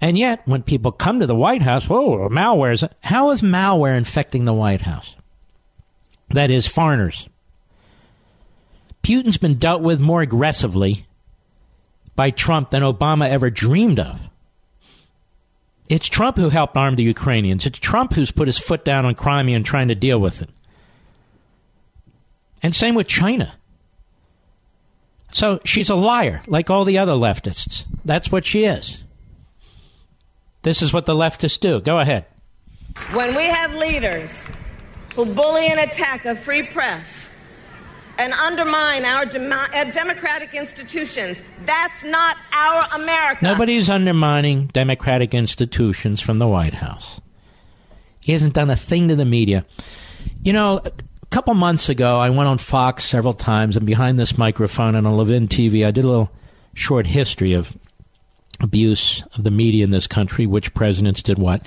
Speaker 1: And yet, when people come to the White House, whoa, malware is. How is malware infecting the White House? That is, foreigners. Putin's been dealt with more aggressively by Trump than Obama ever dreamed of. It's Trump who helped arm the Ukrainians. It's Trump who's put his foot down on Crimea and trying to deal with it. And same with China. So she's a liar, like all the other leftists. That's what she is. This is what the leftists do. Go ahead.
Speaker 10: When we have leaders who bully and attack a free press and undermine our dem- uh, democratic institutions, that's not our America.
Speaker 1: Nobody's undermining democratic institutions from the White House. He hasn't done a thing to the media. You know, a couple months ago, I went on Fox several times, and behind this microphone and on Levin TV, I did a little short history of abuse of the media in this country, which presidents did what.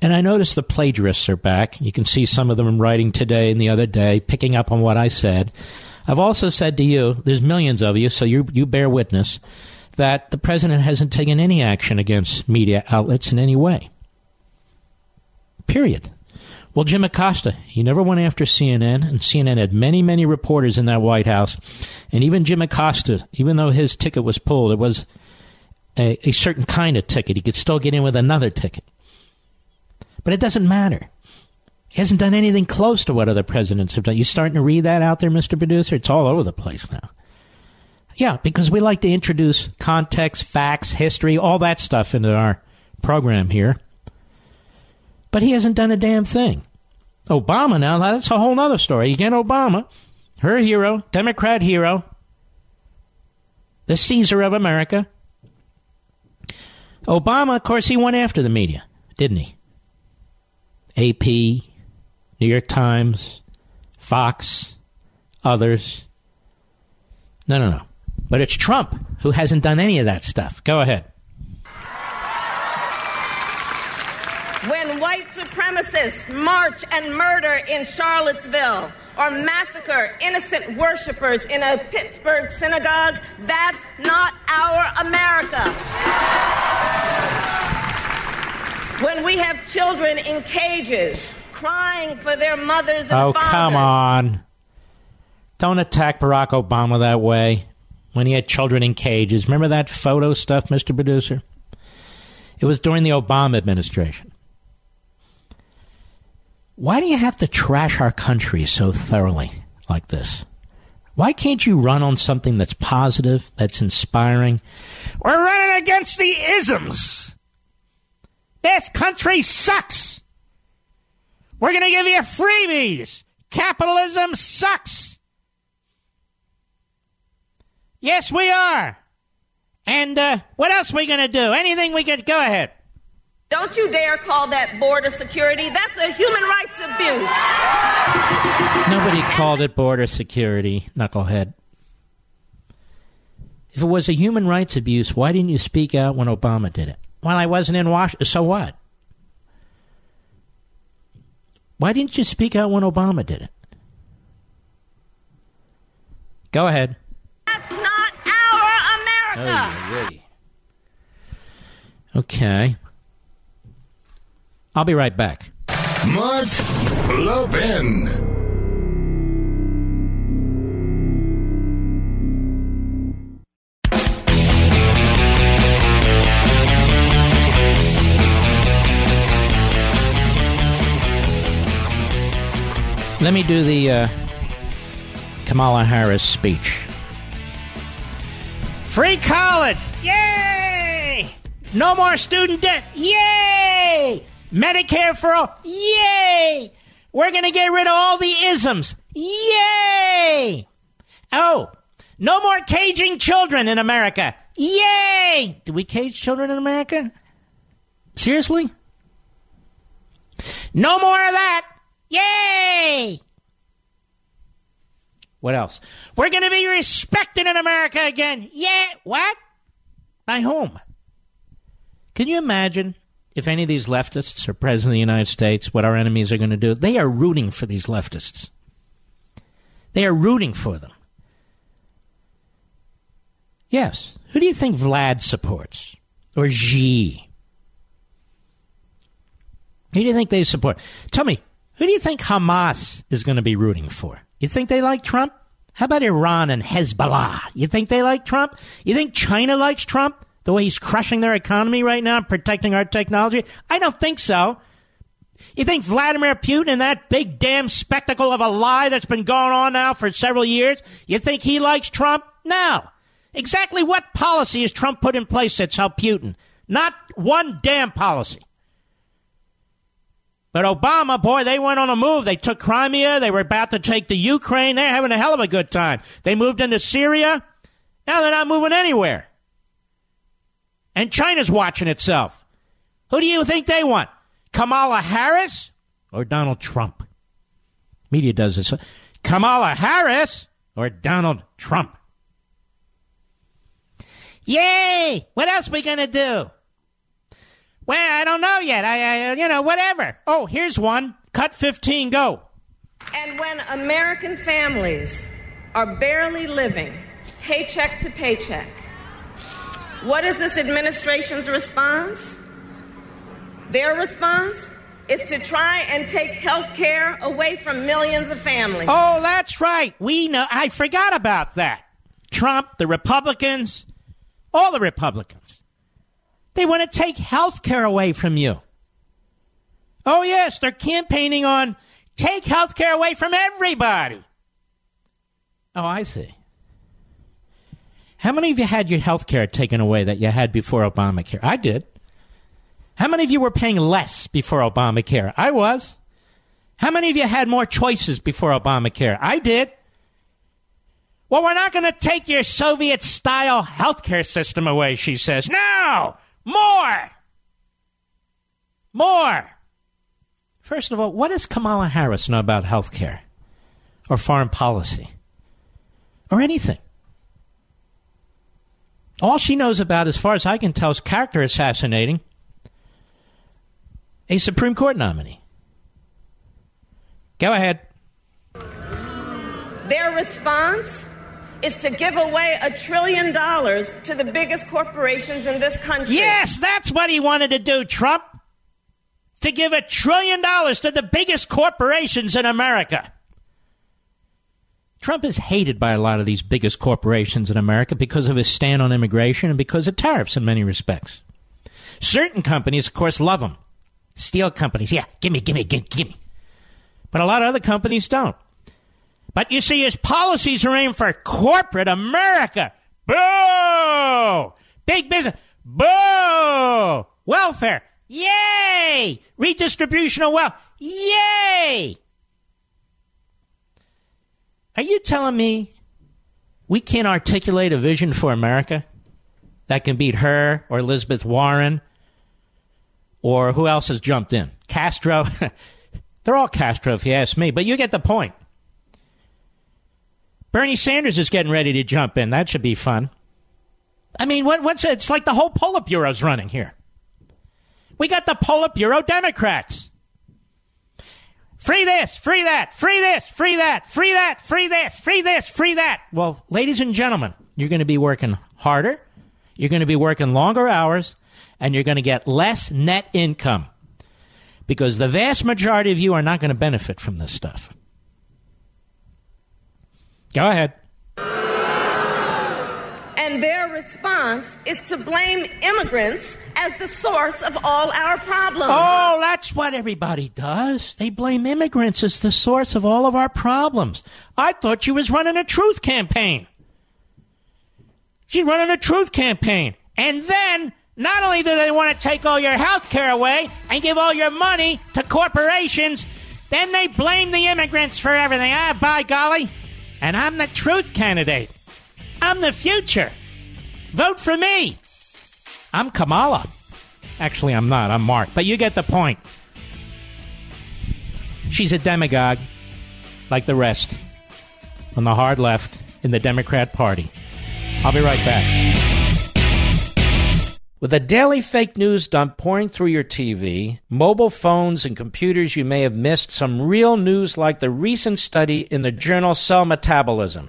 Speaker 1: And I noticed the plagiarists are back. You can see some of them writing today and the other day, picking up on what I said. I've also said to you, there's millions of you, so you, you bear witness, that the president hasn't taken any action against media outlets in any way. Period. Well, Jim Acosta, he never went after CNN, and CNN had many, many reporters in that White House. And even Jim Acosta, even though his ticket was pulled, it was a, a certain kind of ticket. He could still get in with another ticket. But it doesn't matter. He hasn't done anything close to what other presidents have done. You starting to read that out there, Mr. Producer? It's all over the place now. Yeah, because we like to introduce context, facts, history, all that stuff into our program here. But he hasn't done a damn thing. Obama now, that's a whole other story. Again, Obama, her hero, Democrat hero, the Caesar of America. Obama, of course, he went after the media, didn't he? AP, New York Times, Fox, others. No, no, no. But it's Trump who hasn't done any of that stuff. Go ahead.
Speaker 10: Supremacists march and murder in Charlottesville or massacre innocent worshipers in a Pittsburgh synagogue, that's not our America. When we have children in cages crying for their mothers and
Speaker 1: oh,
Speaker 10: fathers.
Speaker 1: come on. Don't attack Barack Obama that way when he had children in cages. Remember that photo stuff, Mr. Producer? It was during the Obama administration. Why do you have to trash our country so thoroughly like this? Why can't you run on something that's positive, that's inspiring? We're running against the isms. This country sucks. We're going to give you freebies. Capitalism sucks. Yes, we are. And uh, what else are we going to do? Anything we can. Go ahead.
Speaker 10: Don't you dare call that border security. That's a human rights abuse.
Speaker 1: Nobody called it border security, knucklehead. If it was a human rights abuse, why didn't you speak out when Obama did it? Well, I wasn't in Washington. So what? Why didn't you speak out when Obama did it? Go ahead.
Speaker 10: That's not our America.
Speaker 1: Oh, Okay. I'll be right back.
Speaker 8: Mark Levin.
Speaker 1: Let me do the uh, Kamala Harris speech. Free college! Yay! No more student debt! Yay! Medicare for all! Yay! We're going to get rid of all the isms! Yay! Oh, no more caging children in America! Yay! Do we cage children in America? Seriously? No more of that! Yay! What else? We're going to be respected in America again. Yeah. What? By whom? Can you imagine if any of these leftists are president of the United States, what our enemies are going to do? They are rooting for these leftists. They are rooting for them. Yes. Who do you think Vlad supports? Or Xi? Who do you think they support? Tell me, who do you think Hamas is going to be rooting for? You think they like Trump? How about Iran and Hezbollah? You think they like Trump? You think China likes Trump? The way he's crushing their economy right now, protecting our technology? I don't think so. You think Vladimir Putin and that big damn spectacle of a lie that's been going on now for several years, you think he likes Trump? No. Exactly what policy has Trump put in place that's helped Putin? Not one damn policy. But Obama, boy, they went on a move. They took Crimea. They were about to take the Ukraine. They're having a hell of a good time. They moved into Syria. Now they're not moving anywhere. And China's watching itself. Who do you think they want? Kamala Harris or Donald Trump? Media does this. Kamala Harris or Donald Trump? Yay! What else we gonna do? Well, I don't know yet. I, I, you know, whatever. Oh, here's one. Cut 15, go.
Speaker 10: And when American families are barely living paycheck to paycheck, what is this administration's response? Their response is to try and take health care away from millions of families.
Speaker 1: Oh, that's right. We know. I forgot about that. Trump, the Republicans, all the Republicans. They want to take health care away from you. Oh, yes, they're campaigning on take health care away from everybody. Oh, I see. How many of you had your health care taken away that you had before Obamacare? I did. How many of you were paying less before Obamacare? I was. How many of you had more choices before Obamacare? I did. Well, we're not going to take your Soviet style healthcare system away, she says. No! More! More! First of all, what does Kamala Harris know about healthcare or foreign policy or anything? All she knows about, as far as I can tell, is character assassinating a Supreme Court nominee. Go ahead.
Speaker 10: Their response is to give away a trillion dollars to the biggest corporations in this country.
Speaker 1: Yes, that's what he wanted to do, Trump. To give a trillion dollars to the biggest corporations in America. Trump is hated by a lot of these biggest corporations in America because of his stand on immigration and because of tariffs in many respects. Certain companies, of course, love him. Steel companies, yeah, gimme, gimme, gimme, gimme. But a lot of other companies don't. But you see, his policies are aimed for corporate America. Boo! Big business. Boo! Welfare. Yay! Redistribution of wealth. Yay! Are you telling me we can't articulate a vision for America that can beat her or Elizabeth Warren or who else has jumped in? Castro? They're all Castro, if you ask me, but you get the point. Bernie Sanders is getting ready to jump in. That should be fun. I mean, what, what's it? It's like the whole Politburo's running here. We got the Politburo Democrats. Free this, free that, free this, free that, free that, free this, free this, free that. Well, ladies and gentlemen, you're going to be working harder, you're going to be working longer hours, and you're going to get less net income because the vast majority of you are not going to benefit from this stuff. Go ahead.
Speaker 10: And their response is to blame immigrants as the source of all our problems.
Speaker 1: Oh, that's what everybody does. They blame immigrants as the source of all of our problems. I thought she was running a truth campaign. She's running a truth campaign. And then, not only do they want to take all your health care away and give all your money to corporations, then they blame the immigrants for everything. Ah, by golly. And I'm the truth candidate. I'm the future. Vote for me. I'm Kamala. Actually, I'm not. I'm Mark. But you get the point. She's a demagogue, like the rest, on the hard left in the Democrat Party. I'll be right back. With a daily fake news dump pouring through your TV, mobile phones, and computers, you may have missed some real news like the recent study in the journal Cell Metabolism.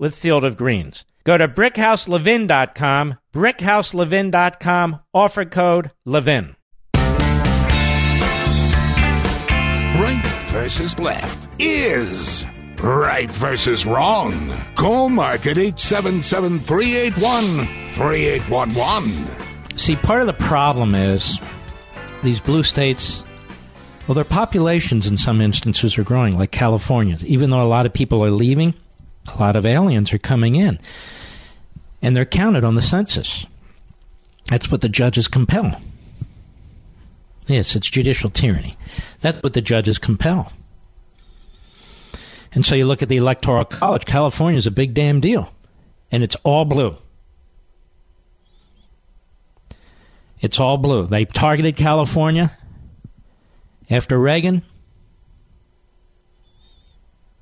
Speaker 1: with Field of Greens. Go to brickhouselevin.com, brickhouselevin.com, offer code LEVIN.
Speaker 8: Right versus left is right versus wrong. Call Mark at 877 381 3811.
Speaker 1: See, part of the problem is these blue states, well, their populations in some instances are growing, like California's. Even though a lot of people are leaving, a lot of aliens are coming in. And they're counted on the census. That's what the judges compel. Yes, it's judicial tyranny. That's what the judges compel. And so you look at the Electoral College, California is a big damn deal. And it's all blue. It's all blue. They targeted California after Reagan.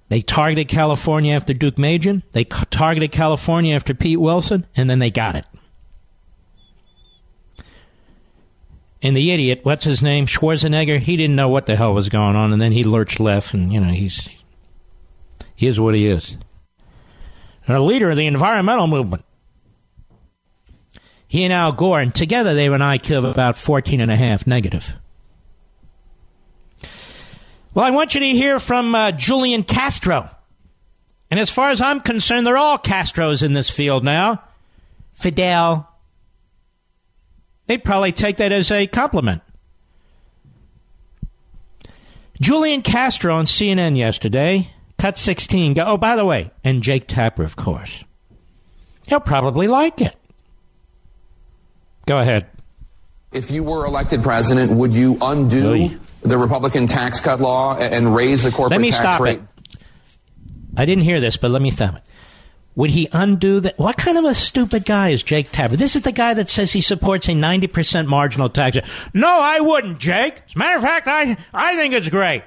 Speaker 1: They targeted California after Deukmejian. They targeted California after Pete Wilson, and then they got it. And the idiot, what's his name, Schwarzenegger, he didn't know what the hell was going on, and then he lurched left, and you know he's he is what he is. And a leader of the environmental movement. He and Al Gore, and together they have an IQ of about 14 and a half negative. Well, I want you to hear from uh, Julian Castro. And as far as I'm concerned, they're all Castros in this field now. Fidel. They'd probably take that as a compliment. Julian Castro on CNN yesterday, cut 16. Go, oh, by the way, and Jake Tapper, of course. He'll probably like it. Go ahead.
Speaker 5: If you were elected president, would you undo
Speaker 1: Oy.
Speaker 5: The Republican tax cut law and raise the corporate
Speaker 1: Let me
Speaker 5: tax
Speaker 1: stop
Speaker 5: rate?
Speaker 1: it. I didn't hear this, but let me stop it. Would he undo that? What kind of a stupid guy is Jake Tapper? This is the guy that says he supports a 90% marginal tax. No, I wouldn't, Jake. As a matter of fact, I, I think it's great.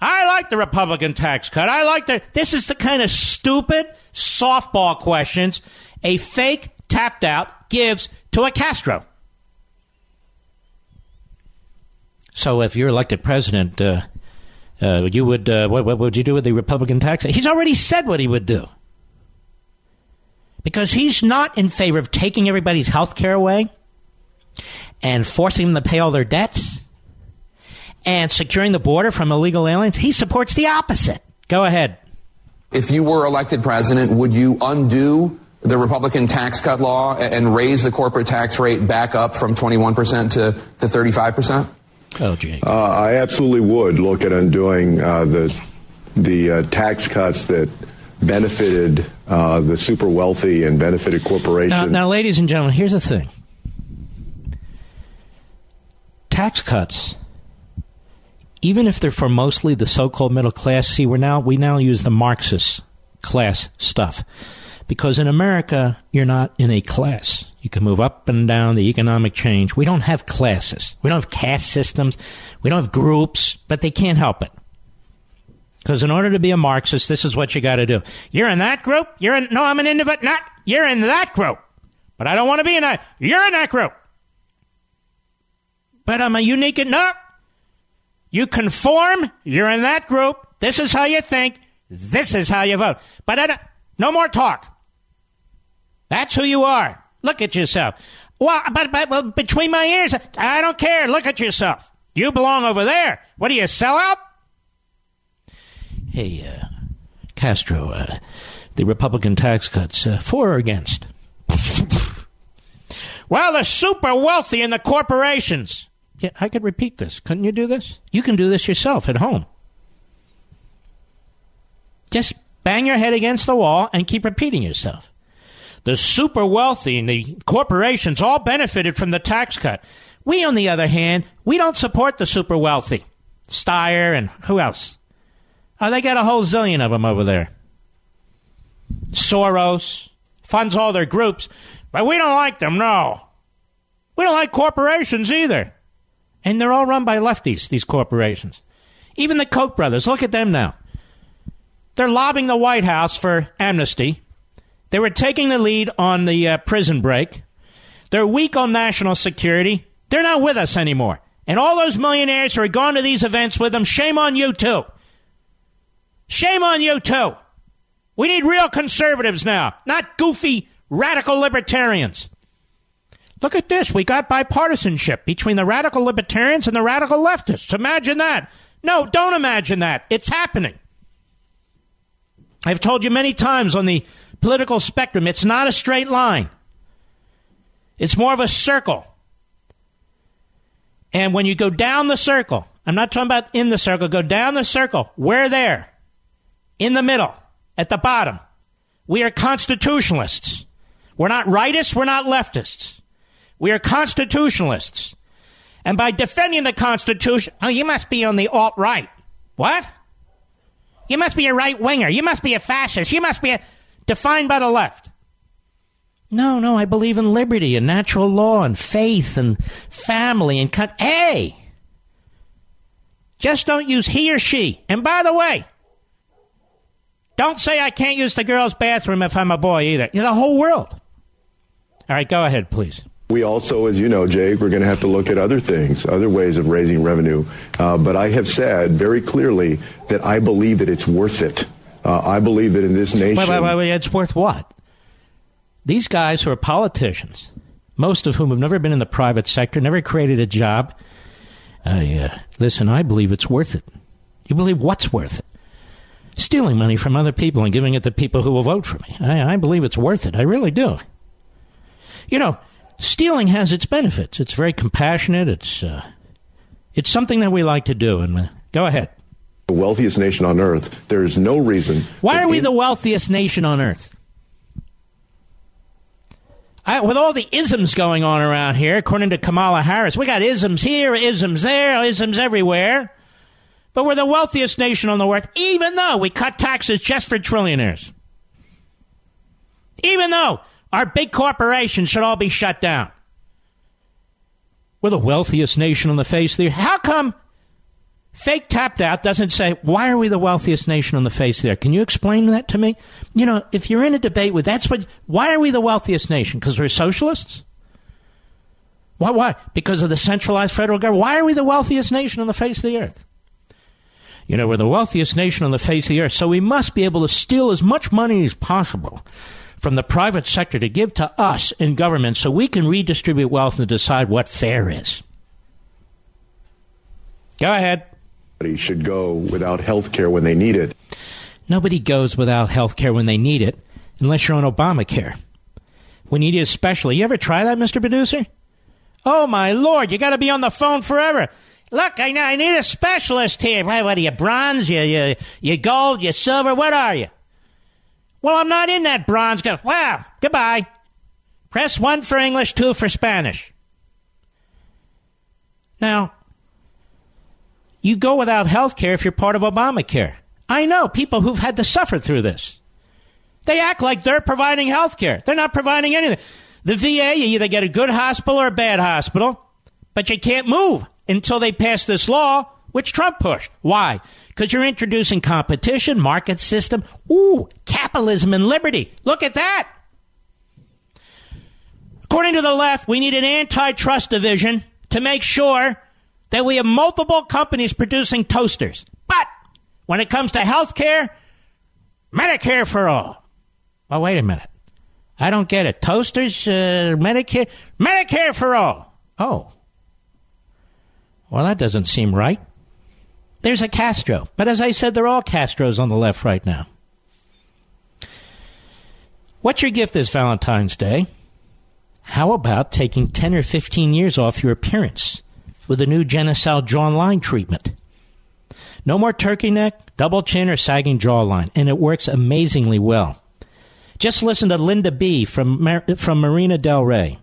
Speaker 1: I like the Republican tax cut. I like the. This is the kind of stupid softball questions a fake tapped out gives to a Castro. So if you're elected president, uh, uh, you would uh, what, what would you do with the Republican tax? He's already said what he would do because he's not in favor of taking everybody's health care away and forcing them to pay all their debts and securing the border from illegal aliens. He supports the opposite. Go ahead.
Speaker 5: If you were elected president, would you undo the Republican tax cut law and raise the corporate tax rate back up from 21% to, to 35%?
Speaker 1: Oh, Jake.
Speaker 11: Uh, I absolutely would look at undoing uh, the the uh, tax cuts that benefited uh, the super wealthy and benefited corporations.
Speaker 1: Now, now, ladies and gentlemen, here's the thing: tax cuts, even if they're for mostly the so-called middle class. See, we're now we now use the Marxist class stuff because in America you're not in a class. You can move up and down the economic change. We don't have classes. We don't have caste systems. We don't have groups, but they can't help it. Because in order to be a Marxist, this is what you got to do. You're in that group. You're in. No, I'm an individual. Not. You're in that group. But I don't want to be in that. You're in that group. But I'm a unique. No. You conform. You're in that group. This is how you think. This is how you vote. But no more talk. That's who you are. Look at yourself. Well, but, but well, between my ears, I don't care. Look at yourself. You belong over there. What do you sell out? Hey, uh, Castro, uh, the Republican tax cuts, uh, for or against? well, the super wealthy and the corporations. Yeah, I could repeat this. Couldn't you do this? You can do this yourself at home. Just bang your head against the wall and keep repeating yourself. The super wealthy and the corporations all benefited from the tax cut. We, on the other hand, we don't support the super wealthy. Steyer and who else? Oh, they got a whole zillion of them over there. Soros funds all their groups, but we don't like them, no. We don't like corporations either. And they're all run by lefties, these corporations. Even the Koch brothers, look at them now. They're lobbying the White House for amnesty. They were taking the lead on the uh, prison break. They're weak on national security. They're not with us anymore. And all those millionaires who are going to these events with them, shame on you too. Shame on you too. We need real conservatives now, not goofy radical libertarians. Look at this. We got bipartisanship between the radical libertarians and the radical leftists. Imagine that. No, don't imagine that. It's happening. I've told you many times on the political spectrum, it's not a straight line. It's more of a circle. And when you go down the circle, I'm not talking about in the circle, go down the circle. We're there. In the middle, at the bottom. We are constitutionalists. We're not rightists, we're not leftists. We are constitutionalists. And by defending the Constitution, oh, you must be on the alt right. What? You must be a right winger. You must be a fascist. You must be a defined by the left. No, no, I believe in liberty and natural law and faith and family and cut. Hey, just don't use he or she. And by the way, don't say I can't use the girls' bathroom if I'm a boy either. You're the whole world. All right, go ahead, please.
Speaker 11: We also, as you know, Jake, we're going to have to look at other things, other ways of raising revenue. Uh, but I have said very clearly that I believe that it's worth it. Uh, I believe that in this nation.
Speaker 1: Wait, wait, wait, wait, it's worth what? These guys who are politicians, most of whom have never been in the private sector, never created a job. Uh, yeah. Listen, I believe it's worth it. You believe what's worth it? Stealing money from other people and giving it to people who will vote for me. I, I believe it's worth it. I really do. You know, stealing has its benefits. It's very compassionate. It's uh, it's something that we like to do. And uh, go ahead.
Speaker 11: The wealthiest nation on earth. There is no reason.
Speaker 1: Why are we the wealthiest nation on earth? I, with all the isms going on around here, according to Kamala Harris, we got isms here, isms there, isms everywhere. But we're the wealthiest nation on the earth, even though we cut taxes just for trillionaires. Even though our big corporations should all be shut down. We're the wealthiest nation on the face of the earth. How come Fake tapped out doesn't say, why are we the wealthiest nation on the face there? Can you explain that to me? You know, if you're in a debate with that's what, why are we the wealthiest nation? Because we're socialists? Why, why? Because of the centralized federal government? Why are we the wealthiest nation on the face of the earth? You know, we're the wealthiest nation on the face of the earth, so we must be able to steal as much money as possible from the private sector to give to us in government so we can redistribute wealth and decide what fair is. Go ahead
Speaker 11: should go without health care when they need it.
Speaker 1: Nobody goes without health care when they need it, unless you're on Obamacare. When you need it especially. You ever try that, Mr. Producer? Oh, my Lord, you got to be on the phone forever. Look, I, I need a specialist here. What are you, bronze? You, you, you gold? You silver? What are you? Well, I'm not in that bronze. Go, wow, goodbye. Press one for English, two for Spanish. Now, you go without health care if you're part of Obamacare. I know people who've had to suffer through this. They act like they're providing health care. They're not providing anything. The VA, you either get a good hospital or a bad hospital, but you can't move until they pass this law, which Trump pushed. Why? Because you're introducing competition, market system, ooh, capitalism and liberty. Look at that. According to the left, we need an antitrust division to make sure that we have multiple companies producing toasters. But when it comes to health care, Medicare for all. Well, wait a minute. I don't get it. Toasters, uh, Medicare, Medicare for all. Oh. Well, that doesn't seem right. There's a Castro. But as I said, they're all Castros on the left right now. What's your gift this Valentine's Day? How about taking 10 or 15 years off your appearance? With a new Genucel jawline treatment. No more turkey neck, double chin, or sagging jawline, and it works amazingly well. Just listen to Linda B. from, Mar- from Marina Del Rey.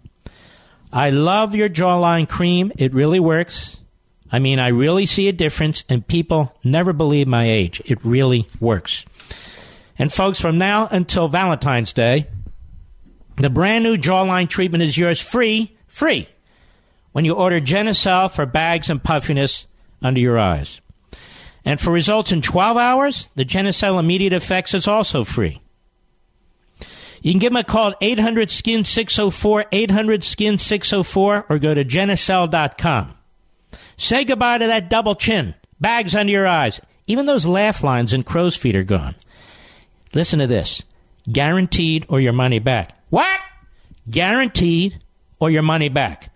Speaker 1: I love your jawline cream. It really works. I mean, I really see a difference, and people never believe my age. It really works. And folks, from now until Valentine's Day, the brand new jawline treatment is yours free, free when you order Genucel for bags and puffiness under your eyes. And for results in 12 hours, the Genucel Immediate Effects is also free. You can give them a call at 800 Skin 604, 800 Skin 604, or go to Genucel.com. Say goodbye to that double chin, bags under your eyes. Even those laugh lines and crow's feet are gone. Listen to this guaranteed or your money back. What? Guaranteed or your money back.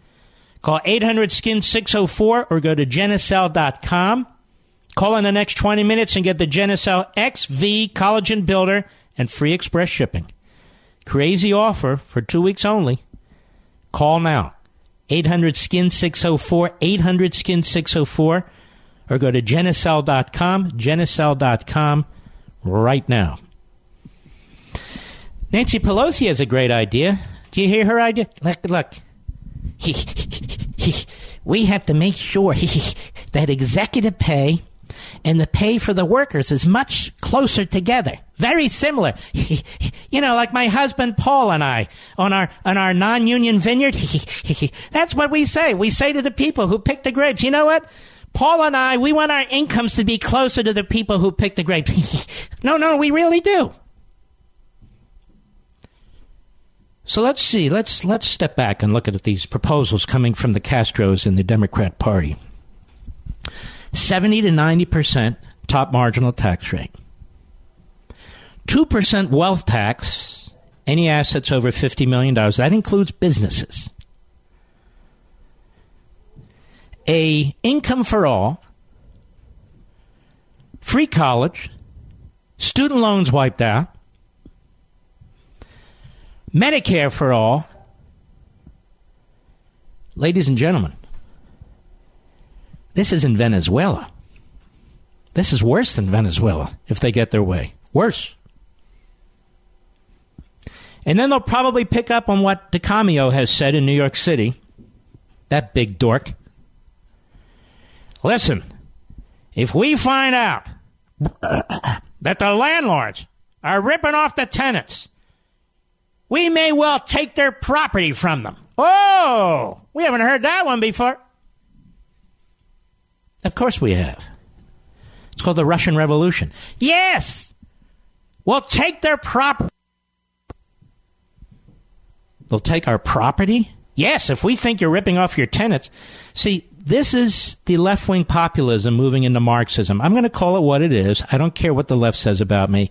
Speaker 1: Call 800 Skin 604 or go to Genucel.com. Call in the next 20 minutes and get the Genucel XV Collagen Builder and free express shipping. Crazy offer for two weeks only. Call now. 800 Skin 604, 800 Skin 604, or go to Genucel.com, Genucel.com right now. Nancy Pelosi has a great idea. Do you hear her idea? Look, look. we have to make sure that executive pay and the pay for the workers is much closer together. Very similar. you know, like my husband Paul and I on our on our non-union vineyard. That's what we say. We say to the people who pick the grapes, you know what? Paul and I, we want our incomes to be closer to the people who pick the grapes. no, no, we really do. So let's see. Let's let's step back and look at these proposals coming from the Castros in the Democrat Party. 70 to 90% top marginal tax rate. 2% wealth tax, any assets over $50 million. That includes businesses. A income for all, free college, student loans wiped out, Medicare for all. Ladies and gentlemen, this is in Venezuela. This is worse than Venezuela if they get their way. Worse. And then they'll probably pick up on what de Blasio has said in New York City. That big dork. Listen, if we find out that the landlords are ripping off the tenants, we may well take their property from them. Oh, we haven't heard that one before. Of course we have. It's called the Russian Revolution. Yes! We'll take their property. They'll take our property? Yes, if we think you're ripping off your tenants. See, this is the left wing populism moving into Marxism. I'm going to call it what it is. I don't care what the left says about me.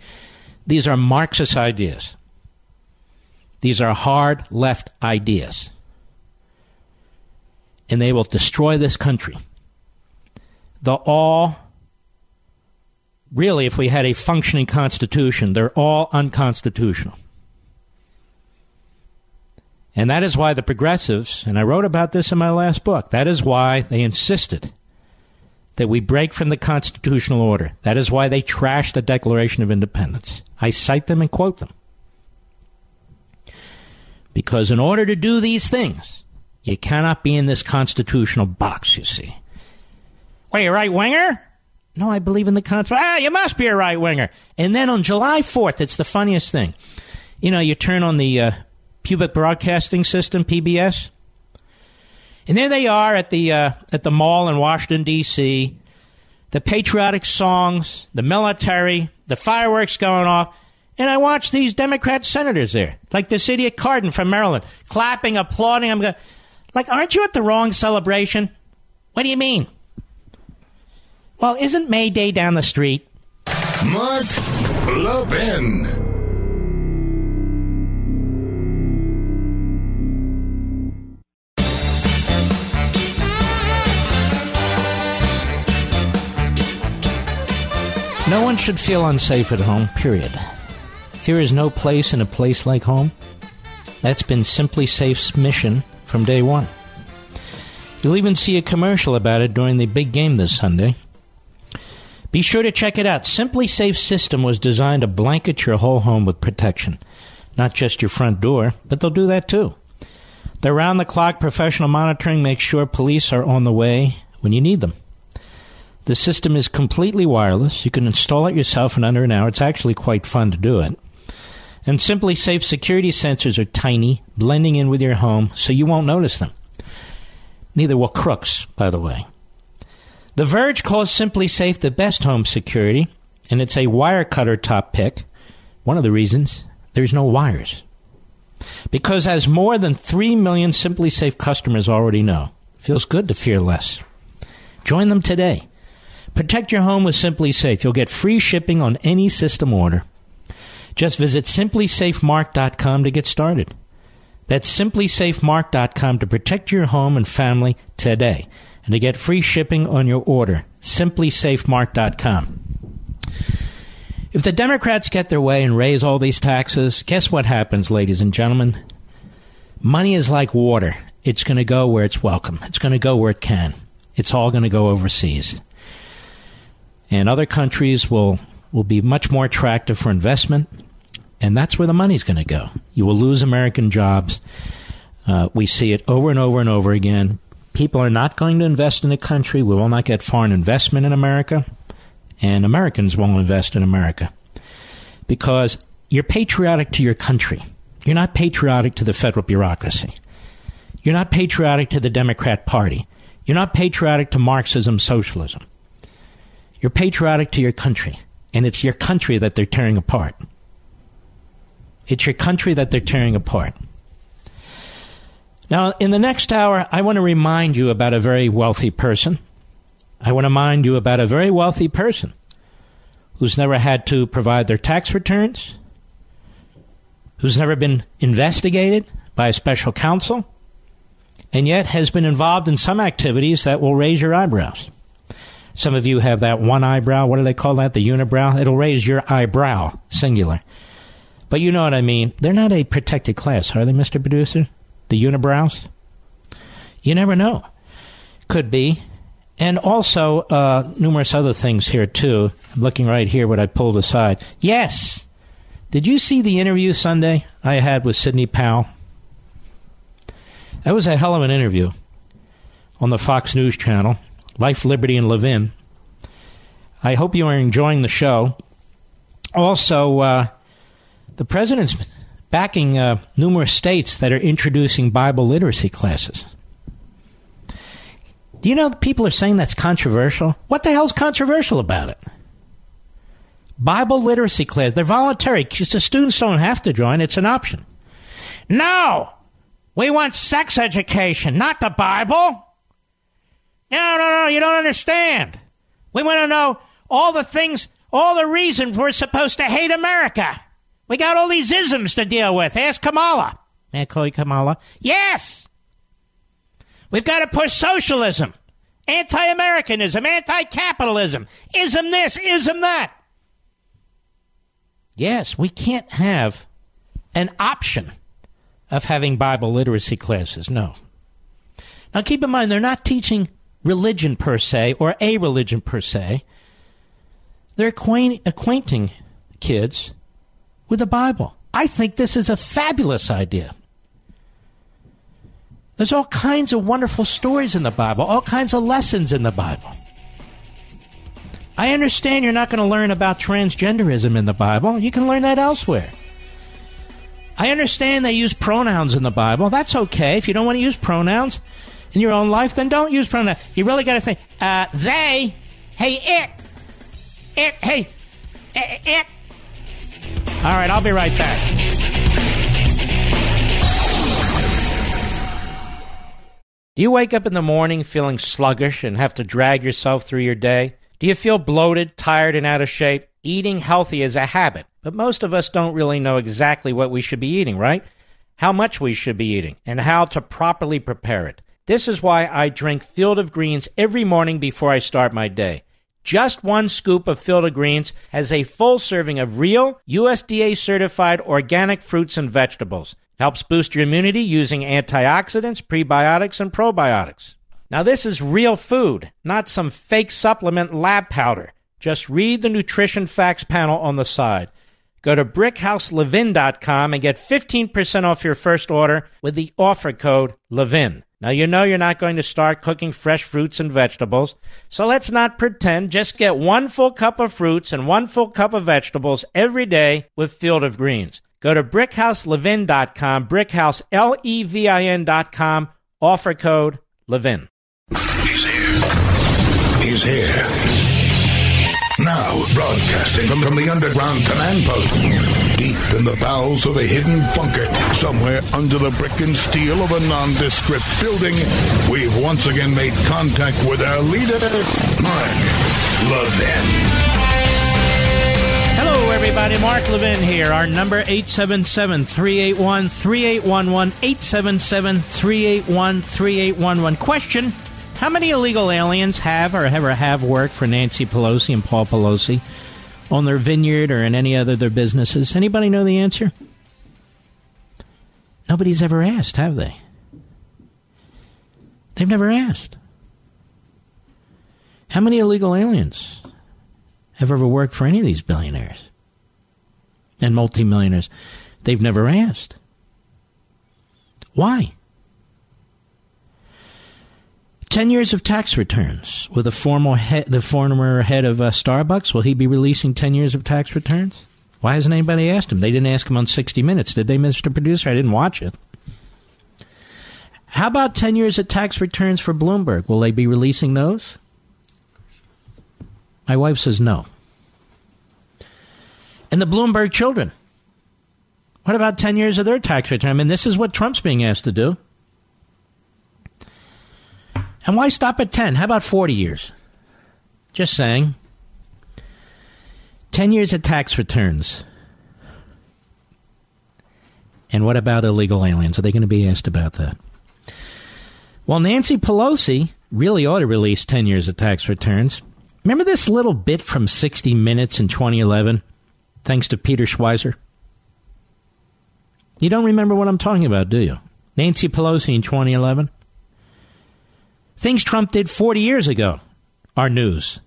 Speaker 1: These are Marxist ideas. These are hard left ideas. And they will destroy this country. The all really if we had a functioning constitution they're all unconstitutional. And that is why the progressives and i wrote about this in my last book that is why they insisted that we break from the constitutional order. That is why they trashed the declaration of independence. I cite them and quote them because in order to do these things you cannot be in this constitutional box you see what, you a right winger? No, I believe in the Constitution. Ah, you must be a right winger. And then on July 4th, it's the funniest thing. You know, you turn on the uh, Public Broadcasting System, PBS, and there they are at the uh, at the mall in Washington D.C. The patriotic songs, the military, the fireworks going off, and I watch these Democrat senators there, like this of Cardin from Maryland, clapping, applauding. I'm going, like, aren't you at the wrong celebration? What do you mean? Well, isn't May Day down the street?
Speaker 8: Mark Levin.
Speaker 1: No one should feel unsafe at home, period. Fear is no place in a place like home. That's been SimpliSafe's mission from day one. You'll even see a commercial about it during the big game this Sunday. Be sure to check it out. SimpliSafe system was designed to blanket your whole home with protection. Not just your front door, but they'll do that too. Their round the clock professional monitoring makes sure police are on the way when you need them. The system is completely wireless. You can install it yourself in under an hour. It's actually quite fun to do it. And SimpliSafe security sensors are tiny, blending in with your home, so you won't notice them. Neither will crooks, by the way. The Verge calls SimpliSafe the best home security, and it's a Wirecutter top pick. One of the reasons there's no wires. Because as more than 3 million SimpliSafe customers already know, feels good to fear less. Join them today. Protect your home with SimpliSafe. You'll get free shipping on any system order. Just visit simplisafemark.com to get started. That's simplisafemark.com to protect your home and family today and to get free shipping on your order. SimpliSafeMark.com. If the Democrats get their way and raise all these taxes, guess what happens, ladies and gentlemen? Money is like water. It's going to go where it's welcome. It's going to go where it can. It's all going to go overseas. And other countries will, will be much more attractive for investment, and that's where the money's going to go. You will lose American jobs. Uh, we see it over and over and over again people are not going to invest in the country. We will not get foreign investment in America. and Americans won't invest in America because you're patriotic to your country. You're not patriotic to the federal bureaucracy. You're not patriotic to the Democrat Party. You're not patriotic to Marxism, socialism. You're patriotic to your country, and it's your country that they're tearing apart. It's your country that they're tearing apart. Now, in the next hour, I want to remind you about a very wealthy person. I want to remind you about a very wealthy person who's never had to provide their tax returns, who's never been investigated by a special counsel, and yet has been involved in some activities that will raise your eyebrows. Some of you have that one eyebrow. What do they call that? The unibrow? It'll raise your eyebrow, singular. But you know what I mean. They're not a protected class, are they, Mr. Producer? The unibrows? You never know. Could be. And also, uh, numerous other things here, too. I'm looking right here what I pulled aside. Yes! Did you see the interview Sunday I had with Sidney Powell? That was a hell of an interview on the Fox News channel, Life, Liberty, and Levin. I hope you are enjoying the show. Also, uh, the president's backing uh, numerous states that are introducing Bible literacy classes. Do you know people are saying that's controversial? What the hell's controversial about it? Bible literacy class, they're voluntary. The students don't have to join, it's an option. No! We want sex education, not the Bible. No, no, no, you don't understand. We want to know all the things, all the reasons we're supposed to hate America. We got all these isms to deal with. Ask Kamala. May I call you Kamala? Yes! We've got to push socialism, anti Americanism, anti capitalism, ism this, ism that. Yes, we can't have an option of having Bible literacy classes. No. Now keep in mind, they're not teaching religion per se or a religion per se. They're acquaint- acquainting kids with the Bible. I think this is a fabulous idea. There's all kinds of wonderful stories in the Bible, all kinds of lessons in the Bible. I understand you're not going to learn about transgenderism in the Bible. You can learn that elsewhere. I understand they use pronouns in the Bible. That's okay. If you don't want to use pronouns in your own life, then don't use pronouns. You really got to think, uh, they, hey, it, it, hey, it, it. All right, I'll be right back. Do you wake up in the morning feeling sluggish and have to drag yourself through your day? Do you feel bloated, tired, and out of shape? Eating healthy is a habit, but most of us don't really know exactly what we should be eating, right? How much we should be eating, and how to properly prepare it. This is why I drink Field of Greens every morning before I start my day. Just one scoop of of Greens has a full serving of real, USDA certified organic fruits and vegetables. Helps boost your immunity using antioxidants, prebiotics, and probiotics. Now, this is real food, not some fake supplement lab powder. Just read the nutrition facts panel on the side. Go to brickhouselevin.com and get 15% off your first order with the offer code LEVIN. Now, you know you're not going to start cooking fresh fruits and vegetables, so let's not pretend. Just get one full cup of fruits and one full cup of vegetables every day with Field of Greens. Go to brickhouselevin.com, brickhouse, L-E-V-I-N.com, offer code LEVIN.
Speaker 8: He's here. He's here. Now, broadcasting from, from the underground command post, deep in the bowels of a hidden bunker, somewhere under the brick and steel of a nondescript building, we've once again made contact with our leader, Mark Levin.
Speaker 1: Hello, everybody. Mark Levin here. Our number 877-381-3811, 877-381-3811. Question, how many illegal aliens have or ever have worked for Nancy Pelosi and Paul Pelosi on their vineyard or in any other of their businesses? Anybody know the answer? Nobody's ever asked, have they? They've never asked. How many illegal aliens have ever worked for any of these billionaires and multimillionaires? They've never asked. Why? 10 years of tax returns with a former the former head of uh, Starbucks. Will he be releasing 10 years of tax returns? Why hasn't anybody asked him? They didn't ask him on 60 Minutes, did they, Mr. Producer? I didn't watch it. How about 10 years of tax returns for Bloomberg? Will they be releasing those? My wife says no. And the Bloomberg children. What about 10 years of their tax return? I mean, this is what Trump's being asked to do. And why stop at 10? How about 40 years? Just saying. 10 years of tax returns. And what about illegal aliens? Are they going to be asked about that? Well, Nancy Pelosi really ought to release 10 years of tax returns. Remember this little bit from 60 Minutes in 2011, thanks to Peter Schweizer? You don't remember what I'm talking about, do you? Nancy Pelosi in 2011? Things Trump did 40 years ago are news.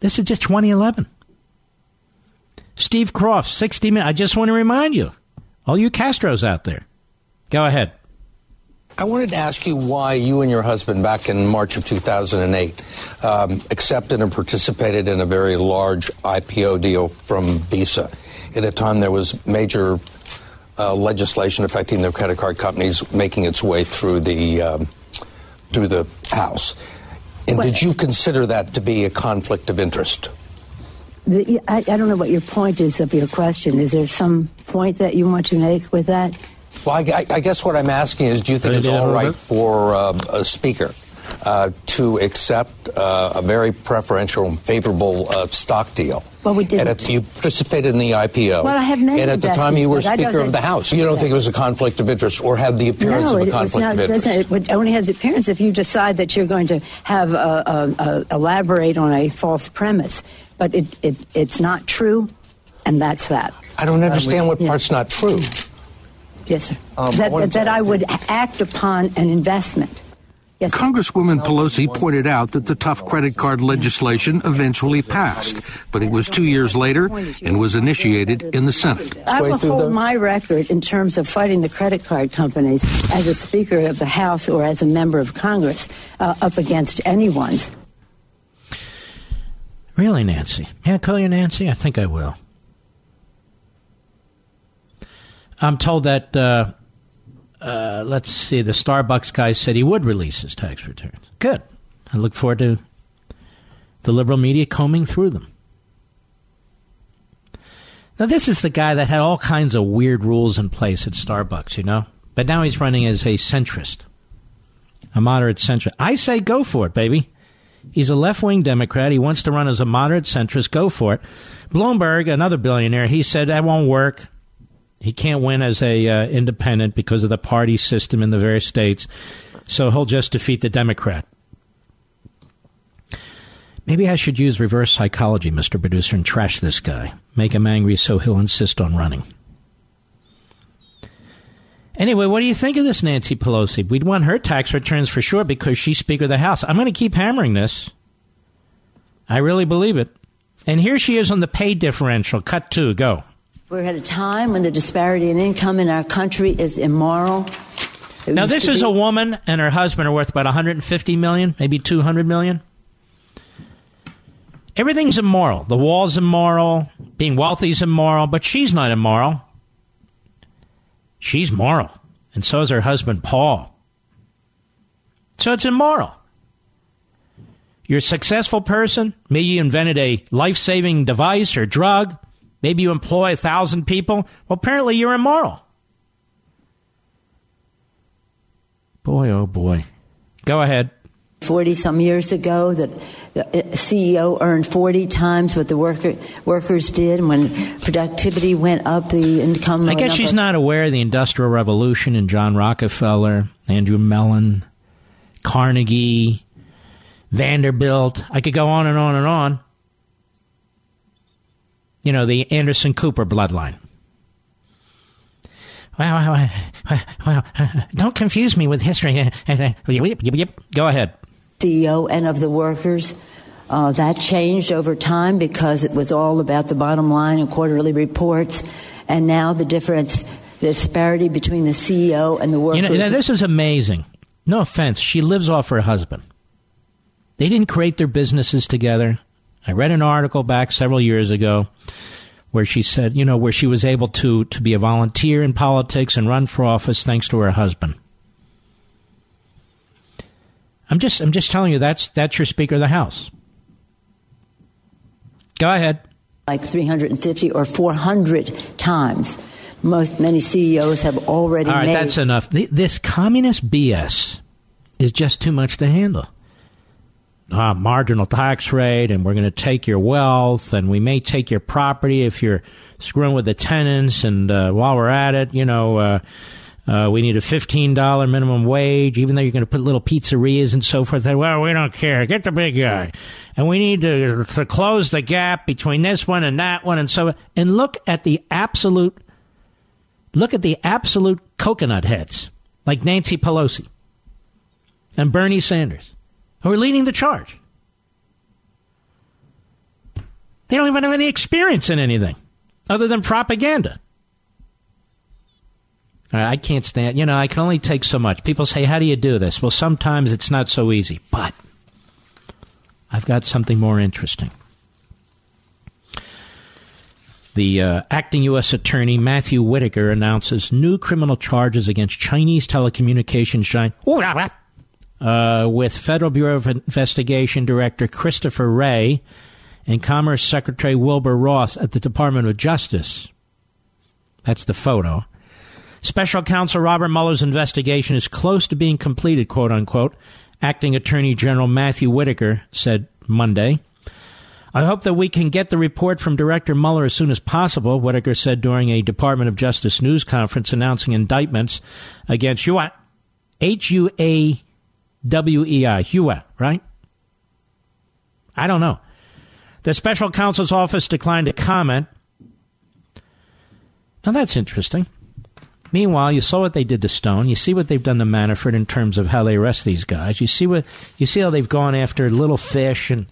Speaker 1: This is just 2011. Steve Kroft, 60 minutes. I just want to remind you, all you Castros out there, go ahead.
Speaker 12: I wanted to ask you why you and your husband, back in March of 2008, um, accepted and participated in a very large IPO deal from Visa. At a time there was major uh, legislation affecting the credit card companies making its way through the um, through the House. And did you consider that to be a conflict of interest?
Speaker 13: The, I, I, don't know what your point is of your question. Is there some point that you want to make with that?
Speaker 12: Well, I, I guess what I'm asking is do you think it's all right for uh, a speaker uh, to accept uh, a very preferential and favorable uh, stock deal?
Speaker 13: Well, we did.
Speaker 12: And you participated in the IPO.
Speaker 13: Well, I have many
Speaker 12: And at the time you were Speaker of the House. You don't think it was a conflict of interest or had the appearance
Speaker 13: no,
Speaker 12: of a conflict
Speaker 13: not,
Speaker 12: of interest?
Speaker 13: It only has appearance if you decide that you're going to have a, a, a, elaborate on a false premise. But it, it, it's not true, and that's that.
Speaker 12: I don't understand what
Speaker 13: yeah.
Speaker 12: part's not true.
Speaker 13: Yes, sir. Um, that, I that I would act upon an investment. Yes,
Speaker 14: Congresswoman Pelosi pointed out that the tough credit card legislation eventually passed, but it was two years later and was initiated in the Senate.
Speaker 13: I will hold my record in terms of fighting the credit card companies as a Speaker of the House or as a member of Congress uh, up against anyone's.
Speaker 1: Really, Nancy? May I call you Nancy? I think I will. I'm told that, uh, uh, let's see, the Starbucks guy said he would release his tax returns. Good. I look forward to the liberal media combing through them. Now, this is the guy that had all kinds of weird rules in place at Starbucks, you know? But now he's running as a centrist, a moderate centrist. I say go for it, baby. He's a left wing Democrat. He wants to run as a moderate centrist. Go for it. Bloomberg, another billionaire, he said that won't work. He can't win as a uh, independent because of the party system in the various states. So he'll just defeat the Democrat. Maybe I should use reverse psychology, Mr. Producer, and trash this guy. Make him angry so he'll insist on running. Anyway, what do you think of this Nancy Pelosi? We'd want her tax returns for sure because she's Speaker of the House. I'm going to keep hammering this. I really believe it. And here she is on the pay differential. Cut two, go.
Speaker 13: We're at a time when the disparity in income in our country is immoral. It
Speaker 1: now, this is be- a woman and her husband are worth about 150 million, maybe 200 million. Everything's immoral. The wall's immoral. Being wealthy is immoral, but she's not immoral. She's moral. And so is her husband, Paul. So it's immoral. You're a successful person. Maybe you invented a life saving device or drug. Maybe you employ a thousand people. Well, apparently you're immoral. Boy, oh boy. Go ahead.
Speaker 13: 40 some years ago that the uh, CEO earned 40 times what the worker, workers did. And when productivity went up, the income.
Speaker 1: I guess she's not aware of the Industrial Revolution and John Rockefeller, Andrew Mellon, Carnegie, Vanderbilt. I could go on and on and on. You know, the Anderson Cooper bloodline. Well, well, well, well, don't confuse me with history. Go ahead.
Speaker 13: CEO and of the workers. Uh, that changed over time because it was all about the bottom line and quarterly reports. And now the difference, the disparity between the CEO and the workers.
Speaker 1: You know, this is amazing. No offense. She lives off her husband. They didn't create their businesses together. I read an article back several years ago where she said, you know, where she was able to to be a volunteer in politics and run for office thanks to her husband. I'm just I'm just telling you that's that's your speaker of the house. Go ahead.
Speaker 13: Like 350 or 400 times. Most many CEOs have already
Speaker 1: All right,
Speaker 13: made
Speaker 1: that's enough. Th- This communist BS is just too much to handle. Uh, marginal tax rate, and we're going to take your wealth, and we may take your property if you're screwing with the tenants. And uh, while we're at it, you know, uh, uh, we need a fifteen dollar minimum wage, even though you're going to put little pizzerias and so forth. Well, we don't care. Get the big guy, and we need to to close the gap between this one and that one, and so and look at the absolute look at the absolute coconut heads like Nancy Pelosi and Bernie Sanders, who are leading the charge. They don't even have any experience in anything other than propaganda. I can't stand, you know, I can only take so much. People say, How do you do this? Well, sometimes it's not so easy, but I've got something more interesting. The uh, acting U.S. Attorney Matthew Whitaker announces new criminal charges against Chinese telecommunications giant uh, with Federal Bureau of Investigation Director Christopher Wray and Commerce Secretary Wilbur Ross at the Department of Justice. That's the photo. Special Counsel Robert Mueller's investigation is close to being completed, quote unquote. Acting Attorney General Matthew Whitaker said Monday. I hope that we can get the report from Director Mueller as soon as possible, Whitaker said during a Department of Justice news conference announcing indictments against Hua, W E I, Hua, right? I don't know. The special counsel's office declined to comment. Now that's interesting. Meanwhile, you saw what they did to Stone. You see what they've done to Manafort in terms of how they arrest these guys. You see what you see how they've gone after little fish and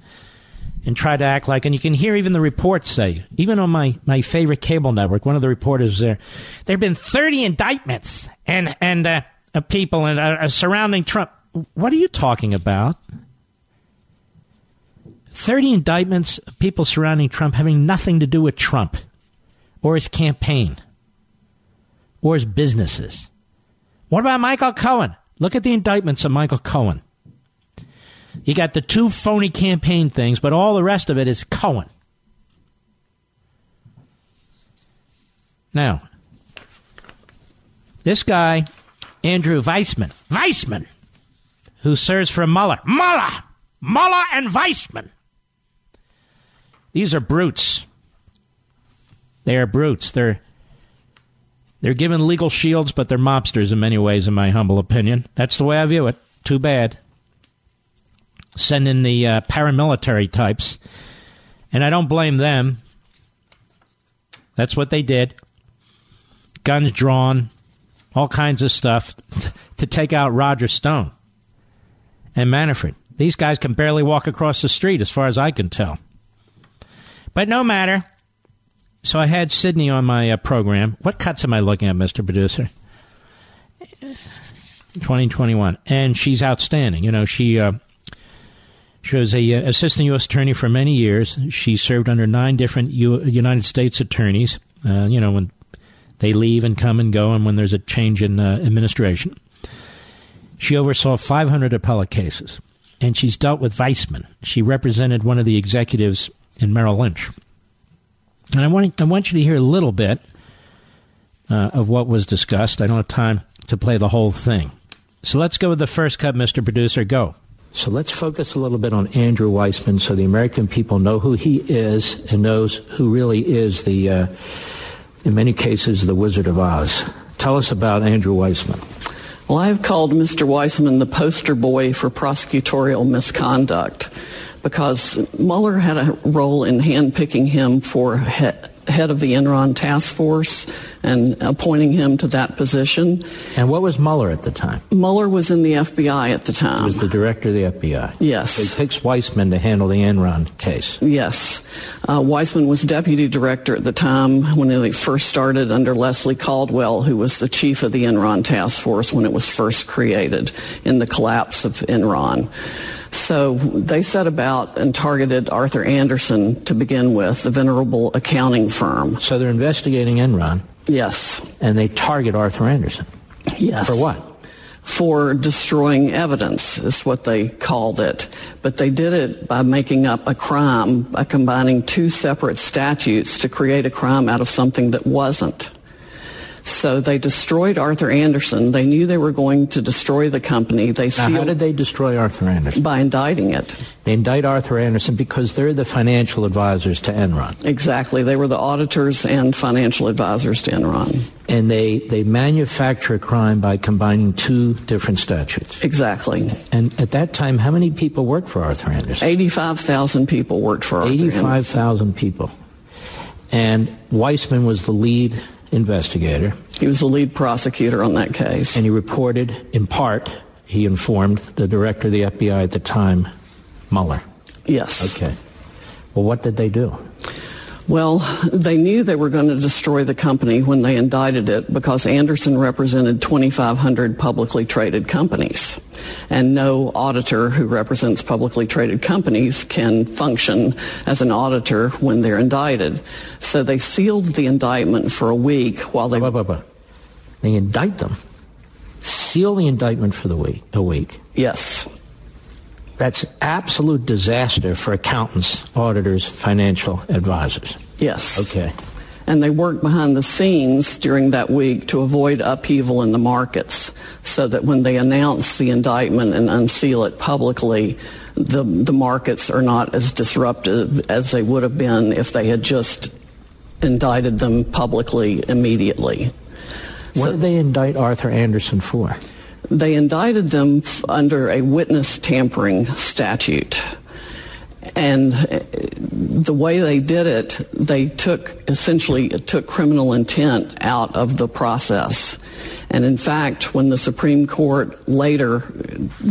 Speaker 1: and try to act like. And you can hear even the reports say, even on my my favorite cable network, one of the reporters there, there have been thirty indictments and and uh, people and uh, surrounding Trump. What are you talking about? 30 indictments of people surrounding Trump having nothing to do with Trump or his campaign or his businesses. What about Michael Cohen? Look at the indictments of Michael Cohen. You got the two phony campaign things, but all the rest of it is Cohen. Now, this guy, Andrew Weissmann, Weissmann, who serves for Mueller, Mueller, Mueller and Weissmann. These are brutes. They are brutes. They're they're given legal shields, but they're mobsters in many ways, in my humble opinion. That's the way I view it. Too bad. Send in the uh, paramilitary types, and I don't blame them. That's what they did. Guns drawn, all kinds of stuff to take out Roger Stone and Manafort. These guys can barely walk across the street, as far as I can tell. But no matter. So I had Sidney on my uh, program. What cuts am I looking at, Mr. Producer? 2021. And she's outstanding. You know, she uh, she was a uh, assistant U.S. attorney for many years. She served under nine different U- United States attorneys. Uh, you know, when they leave and come and go, and when there's a change in uh, administration. She oversaw 500 appellate cases, and she's dealt with Weissmann. She represented one of the executives in Merrill Lynch. And I want, I want you to hear a little bit uh, of what was discussed. I don't have time to play the whole thing. So let's go with the first cut, Mr. Producer. Go. So let's focus a little bit on Andrew Weissmann so the American people know who he is and knows who really is the, uh, in many cases, the Wizard of Oz. Tell us about Andrew Weissmann.
Speaker 15: Well, I have called Mr. Weissmann the poster boy for prosecutorial misconduct because Mueller had a role in handpicking him for head of the Enron task force and appointing him to that position.
Speaker 1: And what was Mueller at the time?
Speaker 15: Mueller was in the FBI at the time.
Speaker 1: He was the director of the FBI.
Speaker 15: Yes.
Speaker 1: So he picks Weissmann to handle the Enron case.
Speaker 15: Yes. Uh, Weissmann was deputy director at the time when it first started under Leslie Caldwell, who was the chief of the Enron task force when it was first created in the collapse of Enron. So they set about and targeted Arthur Andersen to begin with, the venerable accounting firm.
Speaker 1: So they're investigating Enron.
Speaker 15: Yes.
Speaker 1: And they target Arthur Andersen.
Speaker 15: Yes.
Speaker 1: For what?
Speaker 15: For destroying evidence, is what they called it. But they did it by making up a crime, by combining two separate statutes to create a crime out of something that wasn't. So they destroyed Arthur Andersen. They knew they were going to destroy the company. They
Speaker 1: now, how did they destroy Arthur Andersen?
Speaker 15: By indicting it.
Speaker 1: They indict Arthur Andersen because they're the financial advisors to Enron.
Speaker 15: Exactly. They were the auditors and financial advisors to Enron.
Speaker 1: And they, they manufacture a crime by combining two different statutes.
Speaker 15: Exactly.
Speaker 1: And at that time, how many people worked for Arthur Andersen?
Speaker 15: 85,000 people worked for Arthur
Speaker 1: 85,000 people. And Weissmann was the lead investigator.
Speaker 15: He was the lead prosecutor on that case.
Speaker 1: And he reported, in part, he informed the director of the FBI at the time, Mueller.
Speaker 15: Yes.
Speaker 1: Okay. Well, what did they do?
Speaker 15: Well, they knew they were going to destroy the company when they indicted it because Andersen represented 2,500 publicly traded companies. And no auditor who represents publicly traded companies can function as an auditor when they're indicted. So they sealed the indictment for a week while they.
Speaker 1: Bah, bah, bah. They indict them. Seal the indictment for the week. A week.
Speaker 15: Yes.
Speaker 1: That's absolute disaster for accountants, auditors, financial advisors.
Speaker 15: Yes.
Speaker 1: Okay.
Speaker 15: And they work behind the scenes during that week to avoid upheaval in the markets so that when they announce the indictment and unseal it publicly, the, the markets are not as disruptive as they would have been if they had just indicted them publicly immediately.
Speaker 1: What
Speaker 15: So-
Speaker 1: did they indict Arthur Andersen for?
Speaker 15: They indicted them under a witness tampering statute. And uh, the way they did it, they took essentially took criminal intent out of the process. And in fact, when the Supreme Court later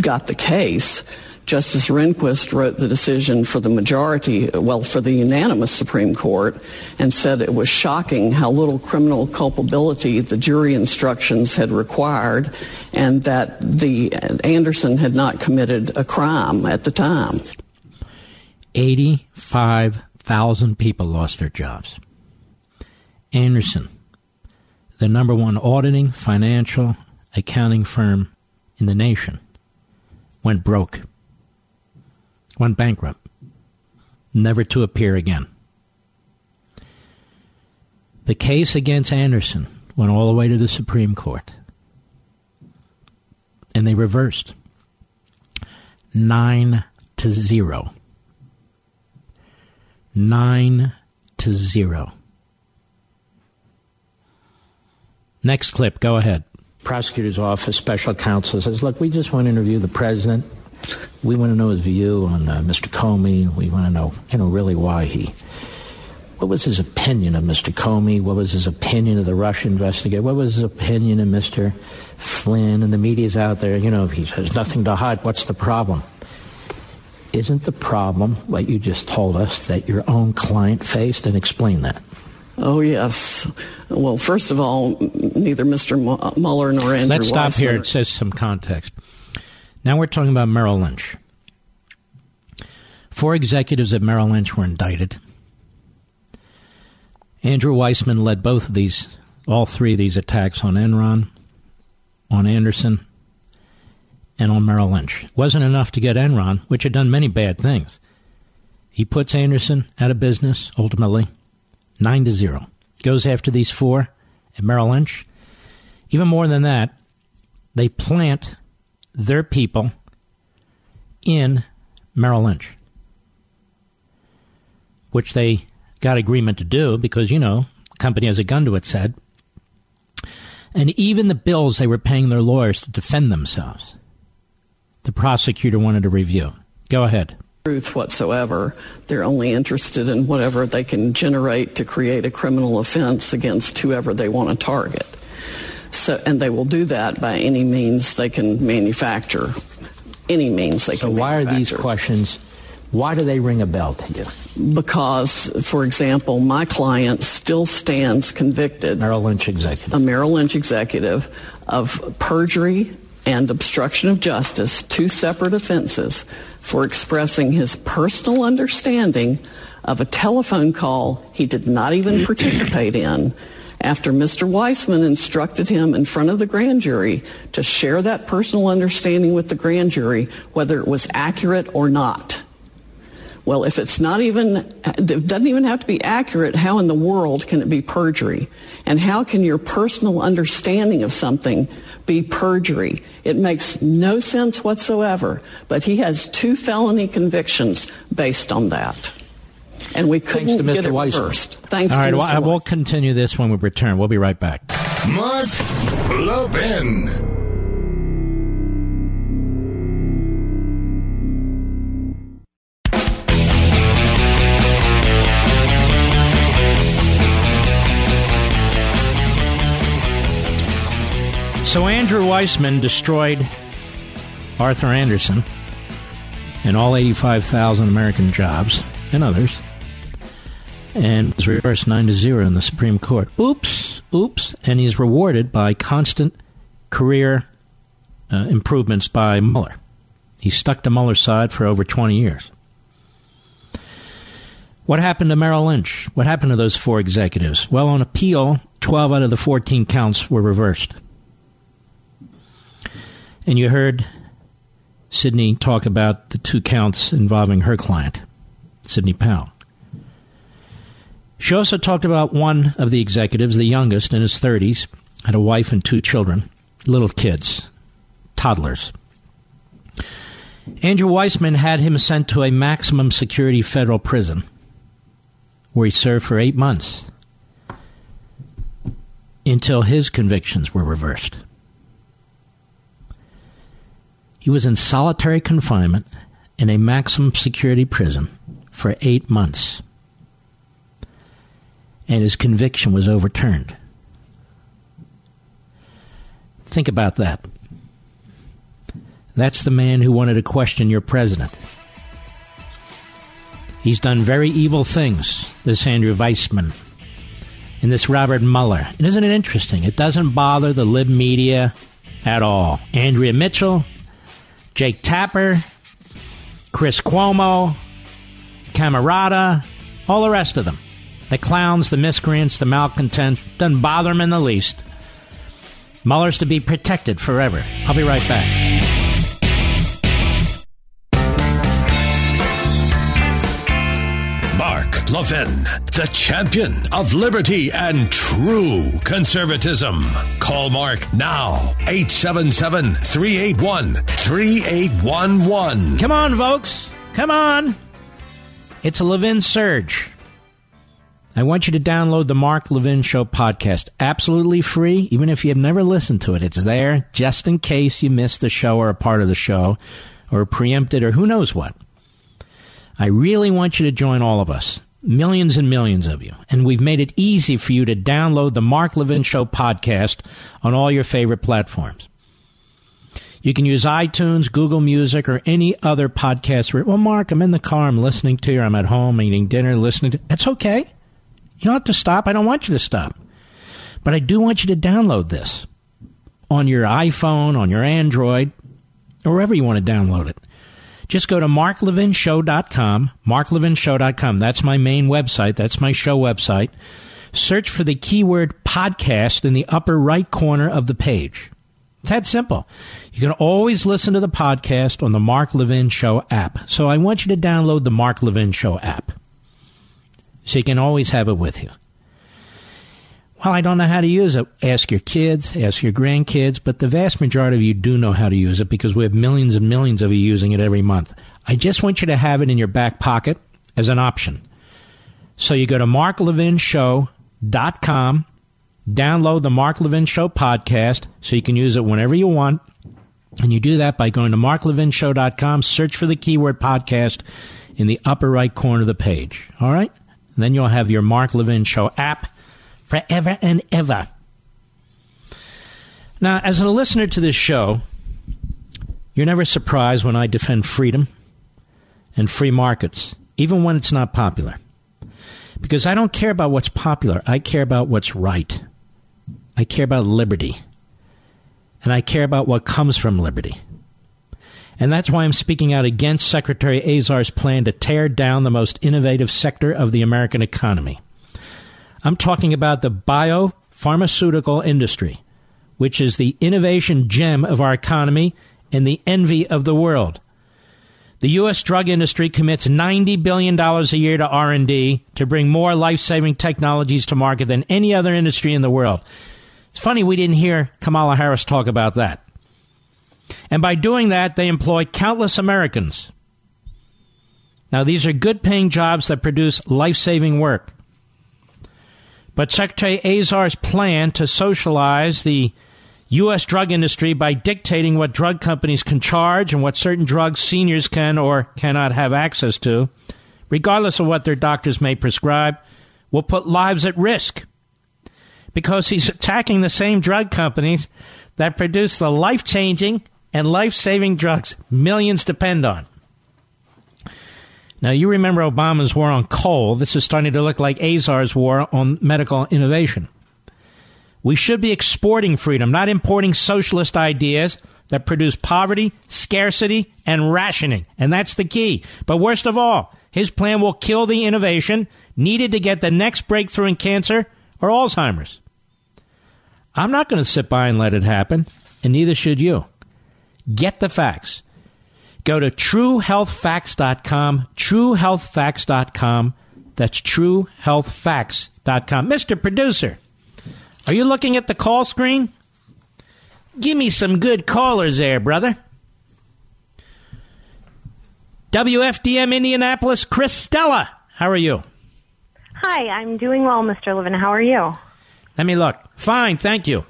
Speaker 15: got the case, Justice Rehnquist wrote the decision for the majority, well, for the unanimous Supreme Court, and said it was shocking how little criminal culpability the jury instructions had required, and that the Andersen had not committed a crime at the time.
Speaker 1: 85,000 people lost their jobs. Andersen, the number one auditing, financial, accounting firm in the nation, went broke, went bankrupt, never to appear again. The case against Andersen went all the way to the Supreme Court, and they reversed nine to zero. Nine to zero. Next clip, go ahead. Prosecutor's office, special counsel says, Look, we just want to interview the president. We want to know his view on uh, Mr. Comey. We want to know, you know, really why he. What was his opinion of Mr. Comey? What was his opinion of the Russian investigator? What was his opinion of Mr. Flynn? And the media's out there, you know, if he has nothing to hide, what's the problem? Isn't the problem what you just told us that your own client faced? And explain that.
Speaker 15: Oh, yes. Well, first of all, neither Mr. Mu- Mueller nor Andrew
Speaker 1: Let's stop here. It says some context. Now we're talking about Merrill Lynch. Four executives at Merrill Lynch were indicted. Andrew Weissmann led both of these, all three of these attacks on Enron, on Andersen, and on Merrill Lynch. Wasn't enough to get Enron, which had done many bad things. He puts Andersen out of business, ultimately, 9 to 0. Goes after these four at Merrill Lynch. Even more than that, they plant their people in Merrill Lynch, which they got agreement to do because, you know, company has a gun to its head. And even the bills they were paying their lawyers to defend themselves, the prosecutor wanted to review. Go ahead.
Speaker 15: truth whatsoever. They're only interested in whatever they can generate to create a criminal offense against whoever they want to target. So, and they will do that by any means they can manufacture. Any means they
Speaker 1: So
Speaker 15: can So,
Speaker 1: why are these questions? Why do they ring a bell to you?
Speaker 15: Because, for example, my client still stands convicted.
Speaker 1: Merrill Lynch executive.
Speaker 15: A Merrill Lynch executive of perjury and obstruction of justice, two separate offenses, for expressing his personal understanding of a telephone call he did not even participate in after Mr. Weissmann instructed him in front of the grand jury to share that personal understanding with the grand jury, whether it was accurate or not. Well, if it's not even, it doesn't even have to be accurate, how in the world can it be perjury? And how can your personal understanding of something be perjury? It makes no sense whatsoever. But he has two felony convictions based on that. And we couldn't
Speaker 1: Thanks to
Speaker 15: get
Speaker 1: Mr.
Speaker 15: it
Speaker 1: Weissmann.
Speaker 15: reversed. Thanks
Speaker 1: All right,
Speaker 15: to
Speaker 1: well,
Speaker 15: Mr.
Speaker 1: I will continue this when we return. We'll be right back.
Speaker 8: Mark Levin.
Speaker 1: So Andrew Weissmann destroyed Arthur Andersen and all 85,000 American jobs and others and was reversed 9 to 0 in the Supreme Court. Oops, oops. And he's rewarded by constant career uh, improvements by Mueller. He stuck to Mueller's side for over 20 years. What happened to Merrill Lynch? What happened to those four executives? Well, on appeal, 12 out of the 14 counts were reversed. And you heard Sidney talk about the two counts involving her client, Sidney Powell. She also talked about one of the executives, the youngest in his 30s, had a wife and two children, little kids, toddlers. Andrew Weissmann had him sent to a maximum security federal prison where he served for eight months until his convictions were reversed. He was in solitary confinement in a maximum security prison for eight months, and his conviction was overturned. Think about that. That's the man who wanted to question your president. He's done very evil things, this Andrew Weissmann and this Robert Mueller. And isn't it interesting? It doesn't bother the lib media at all. Andrea Mitchell, Jake Tapper, Chris Cuomo, Camerota, all the rest of them. The clowns, the miscreants, the malcontents, doesn't bother them in the least. Mueller's to be protected forever. I'll be right back.
Speaker 16: Mark Levin, the champion of liberty and true conservatism. Call Mark now, 877 381 3811.
Speaker 1: Come on, folks. Come on. It's a Levin Surge. I want you to download the Mark Levin Show podcast absolutely free, even if you've never listened to it. It's there just in case you missed the show or a part of the show or preempted or who knows what. I really want you to join all of us, millions and millions of you. And we've made it easy for you to download the Mark Levin Show podcast on all your favorite platforms. You can use iTunes, Google Music, or any other podcast. Well, Mark, I'm in the car, I'm listening to you, I'm at home eating dinner, listening to. That's okay. You don't have to stop. I don't want you to stop. But I do want you to download this on your iPhone, on your Android, or wherever you want to download it. Just go to marklevinshow.com, marklevinshow.com. That's my main website. That's my show website. Search for the keyword podcast in the upper right corner of the page. It's that simple. You can always listen to the podcast on the Mark Levin Show app. So I want you to download the Mark Levin Show app so you can always have it with you. Well, I don't know how to use it. Ask your kids, ask your grandkids, but the vast majority of you do know how to use it because we have millions and millions of you using it every month. I just want you to have it in your back pocket as an option. So you go to marklevinshow.com, download the Mark Levin Show podcast so you can use it whenever you want. And you do that by going to marklevinshow.com, search for the keyword podcast in the upper right corner of the page. All right? And then you'll have your Mark Levin Show app forever and ever. Now, as a listener to this show, you're never surprised when I defend freedom and free markets, even when it's not popular. Because I don't care about what's popular, I care about what's right. I care about liberty. and I care about what comes from liberty. And that's why I'm speaking out against Secretary Azar's plan to tear down the most innovative sector of the American economy. I'm talking about the biopharmaceutical industry, which is the innovation gem of our economy and the envy of the world. The U.S. drug industry commits $90 billion a year to R&D to bring more life-saving technologies to market than any other industry in the world. It's funny we didn't hear Kamala Harris talk about that. And by doing that, they employ countless Americans. Now, these are good paying jobs that produce life saving work. But Secretary Azar's plan to socialize the U.S. drug industry by dictating what drug companies can charge and what certain drugs seniors can or cannot have access to, regardless of what their doctors may prescribe, will put lives at risk. Because he's attacking the same drug companies that produce the life changing and life saving drugs millions depend on. Now, you remember Obama's war on coal. This is starting to look like Azar's war on medical innovation. We should be exporting freedom, not importing socialist ideas that produce poverty, scarcity, and rationing. And that's the key. But worst of all, his plan will kill the innovation needed to get the next breakthrough in cancer or Alzheimer's. I'm not going to sit by and let it happen, and neither should you. Get the facts. Go to truehealthfacts.com, truehealthfacts.com. That's truehealthfacts.com. Mr. Producer, are you looking at the call screen? Give me some good callers there, brother. WFDM Indianapolis, Christella. How are you?
Speaker 17: Hi, I'm doing well, Mr. Levin. How are you?
Speaker 1: Let me look. Fine, thank you.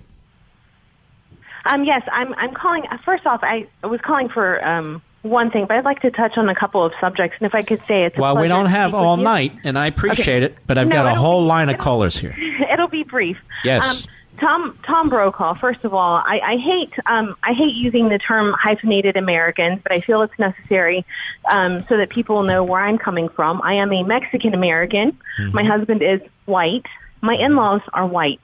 Speaker 17: Um, yes, I'm. I'm calling. First off, I was calling for um, one thing, but I'd like to touch on a couple of subjects. And if I could say, it's a
Speaker 1: Well, we don't have all night, and I appreciate
Speaker 17: Okay.
Speaker 1: it, but I've
Speaker 17: No,
Speaker 1: got a whole line of callers here.
Speaker 17: It'll be brief.
Speaker 1: Yes.
Speaker 17: Um, Tom Tom Brokaw. First of all, I, I hate um, I hate using the term hyphenated Americans, but I feel it's necessary um, so that people know where I'm coming from. I am a Mexican American.
Speaker 1: Mm-hmm.
Speaker 17: My husband is white. My in-laws are white,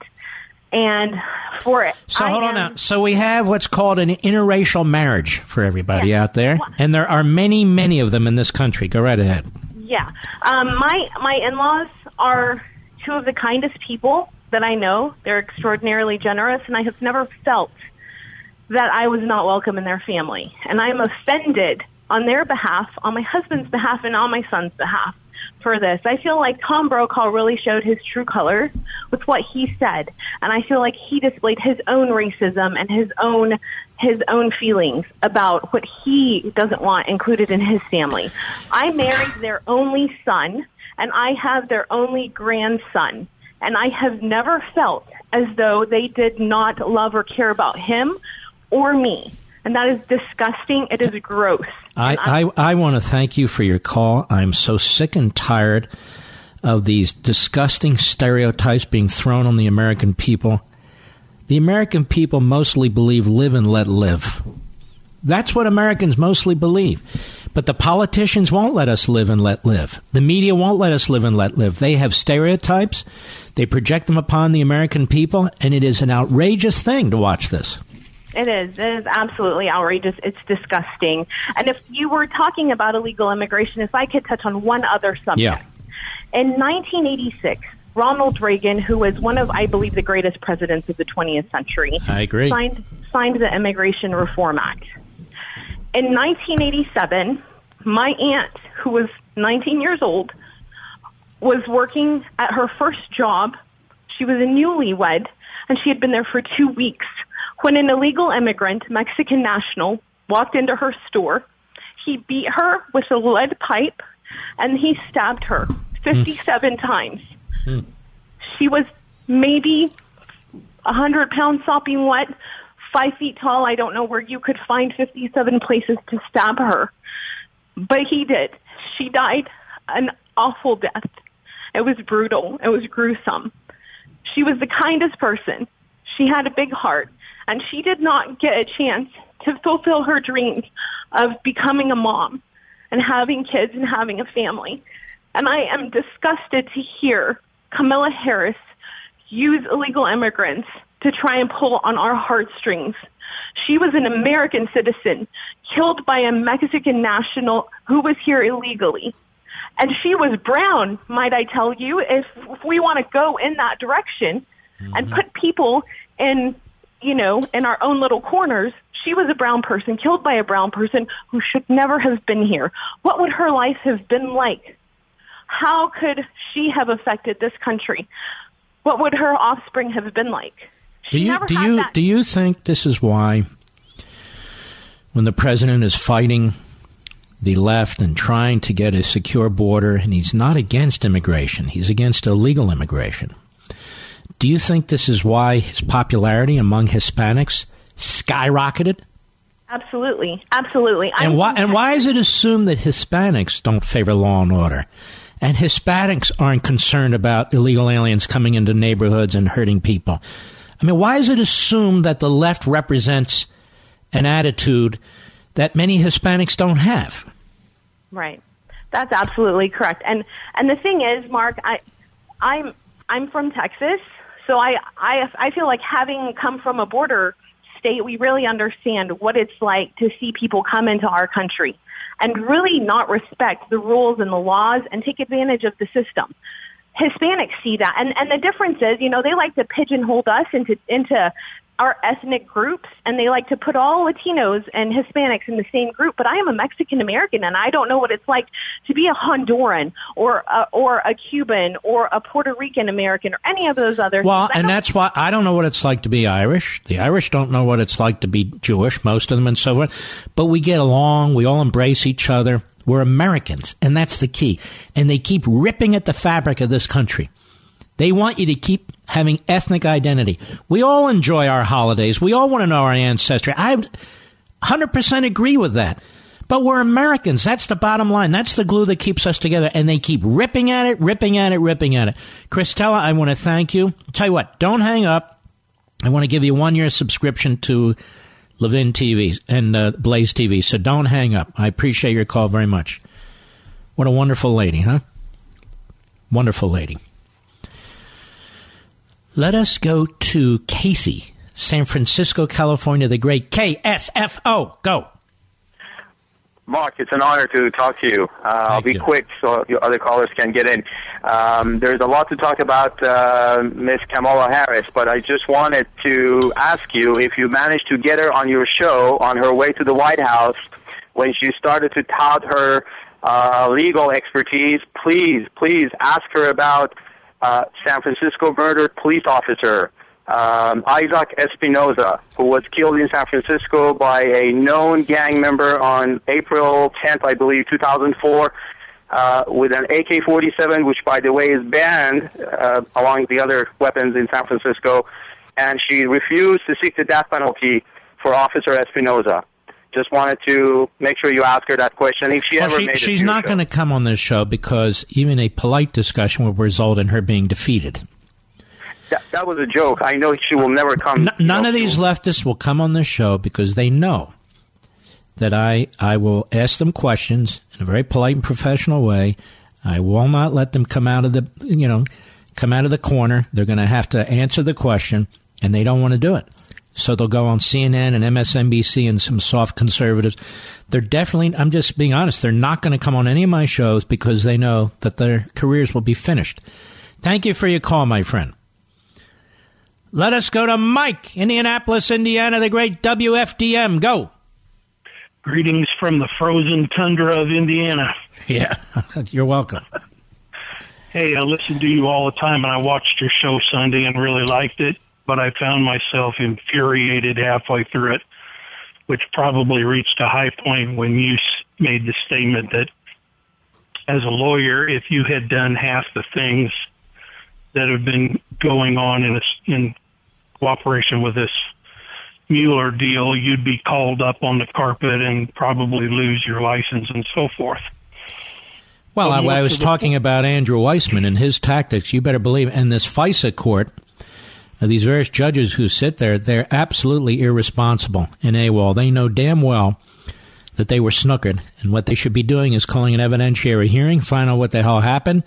Speaker 17: and for it.
Speaker 1: So
Speaker 17: I
Speaker 1: hold on now. So we have what's called an interracial marriage for everybody out there, and there are many, many of them in this country. Go right ahead.
Speaker 17: Yeah. Um, my my in-laws are two of the kindest people that I know. They're extraordinarily generous, and I have never felt that I was not welcome in their family. And I am offended on their behalf, on my husband's behalf, and on my son's behalf for this. I feel like Tom Brokaw really showed his true colors with what he said, and I feel like he displayed his own racism and his own his own feelings about what he doesn't want included in his family. I married their only son, and I have their only grandson, and I have never felt as though they did not love or care about him or me. And that is disgusting. It is gross.
Speaker 1: I, I, I want to thank you for your call. I'm so sick and tired of these disgusting stereotypes being thrown on the American people. The American people mostly believe live and let live. That's what Americans mostly believe. But the politicians won't let us live and let live. The media won't let us live and let live. They have stereotypes, they project them upon the American people, and it is an outrageous thing to watch this.
Speaker 17: It is. It is absolutely outrageous. It's disgusting. And if you were talking about illegal immigration, if I could touch on one other subject.
Speaker 1: Yeah.
Speaker 17: In 1986, Ronald Reagan, who was one of, I believe, the greatest presidents of the 20th century,
Speaker 1: I agree.
Speaker 17: signed signed the Immigration Reform Act. In 1987, my aunt, who was 19 years old, was working at her first job. She was a newlywed, and she had been there for two weeks when an illegal immigrant, Mexican national, walked into her store. He beat her with a lead pipe, and he stabbed her 57 hmm. times. Hmm. She was maybe a hundred pounds sopping wet, five feet tall. I don't know where you could find 57 places to stab her. But he did. She died an awful death. It was brutal. It was gruesome. She was the kindest person. She had a big heart. And she did not get a chance to fulfill her dreams of becoming a mom and having kids and having a family. And I am disgusted to hear Kamala Harris use illegal immigrants to try and pull on our heartstrings She was an American citizen killed by a Mexican national who was here illegally. And she was brown, might I tell you, if, if we want to go in that direction and mm-hmm. put people in, you know, in our own little corners. She was a brown person killed by a brown person who should never have been here. What would her life have been like? How could she have affected this country? What would her offspring have been like?
Speaker 1: Do you do you
Speaker 17: that-
Speaker 1: do you think this is why when the president is fighting the left and trying to get a secure border and he's not against immigration, he's against illegal immigration. Do you think this is why his popularity among Hispanics skyrocketed?
Speaker 17: Absolutely, absolutely. I'm
Speaker 1: And why and why is it assumed that Hispanics don't favor law and order? And Hispanics aren't concerned about illegal aliens coming into neighborhoods and hurting people. I mean, why is it assumed that the left represents an attitude that many Hispanics don't have?
Speaker 17: Right. That's absolutely correct. And and the thing is, Mark, I I'm I'm from Texas, so I I I feel like having come from a border state, we really understand what it's like to see people come into our country and really not respect the rules and the laws and take advantage of the system. Hispanics see that, and and the difference is, you know, they like to pigeonhole us into into our ethnic groups, and they like to put all Latinos and Hispanics in the same group. But I am a Mexican American, and I don't know what it's like to be a Honduran or a, or a Cuban or a Puerto Rican American or any of those other.
Speaker 1: Well, and that's why I don't know what it's like to be Irish. The Irish don't know what it's like to be Jewish, most of them, and so forth. But we get along. We all embrace each other. We're Americans, and that's the key. And they keep ripping at the fabric of this country. They want you to keep having ethnic identity. We all enjoy our holidays. We all want to know our ancestry. I 100% agree with that. But we're Americans. That's the bottom line. That's the glue that keeps us together. And they keep ripping at it, ripping at it, ripping at it. Christella, I want to thank you. tell you what, don't hang up. I want to give you one year subscription to Levin TV and uh, Blaze TV. So don't hang up. I appreciate your call very much. What a wonderful lady, huh? Wonderful lady. Let us go to Casey, San Francisco, California, the great KSFO. Go.
Speaker 18: Mark, it's an honor to talk to you. Uh, I'll be
Speaker 1: you.
Speaker 18: quick so your other callers can get in. Um, there's a lot to talk about uh, Miss Kamala Harris, but I just wanted to ask you if you managed to get her on your show on her way to the White House when she started to tout her uh, legal expertise. Please, please ask her about uh, San Francisco murdered police officer um, Isaac Espinoza, who was killed in San Francisco by a known gang member on April 10th, I believe, 2004, uh, with an AK-47, which, by the way, is banned uh, along with the other weapons in San Francisco. And she refused to seek the death penalty for Officer Espinoza. Just wanted to make sure you ask her that question. If she
Speaker 1: Well,
Speaker 18: ever
Speaker 1: she-
Speaker 18: made
Speaker 1: she's not going to come on this show because even a polite discussion will result in her being defeated.
Speaker 18: That, that was a joke. I know she will never come.
Speaker 1: N- none of these leftists will come on this show because they know that I I will ask them questions in a very polite and professional way. I will not let them come out of the you know come out of the corner. They're going to have to answer the question, and they don't want to do it. So they'll go on CNN and MSNBC and some soft conservatives. They're definitely. I'm just being honest. They're not going to come on any of my shows because they know that their careers will be finished. Thank you for your call, my friend. Let us go to Mike, Indianapolis, Indiana, the great WFDM. Go.
Speaker 19: Greetings from the frozen tundra of Indiana.
Speaker 1: Yeah, you're welcome.
Speaker 19: Hey, I listen to you all the time, and I watched your show Sunday and really liked it, but I found myself infuriated halfway through it, which probably reached a high point when you made the statement that as a lawyer, if you had done half the things that have been going on in, this, in cooperation with this Mueller deal, you'd be called up on the carpet and probably lose your license and so forth.
Speaker 1: Well, I, I was talking about Andrew Weissmann and his tactics. You better believe, and this FISA court, these various judges who sit there, they're absolutely irresponsible in AWOL. They know damn well that they were snookered, and what they should be doing is calling an evidentiary hearing, find out what the hell happened,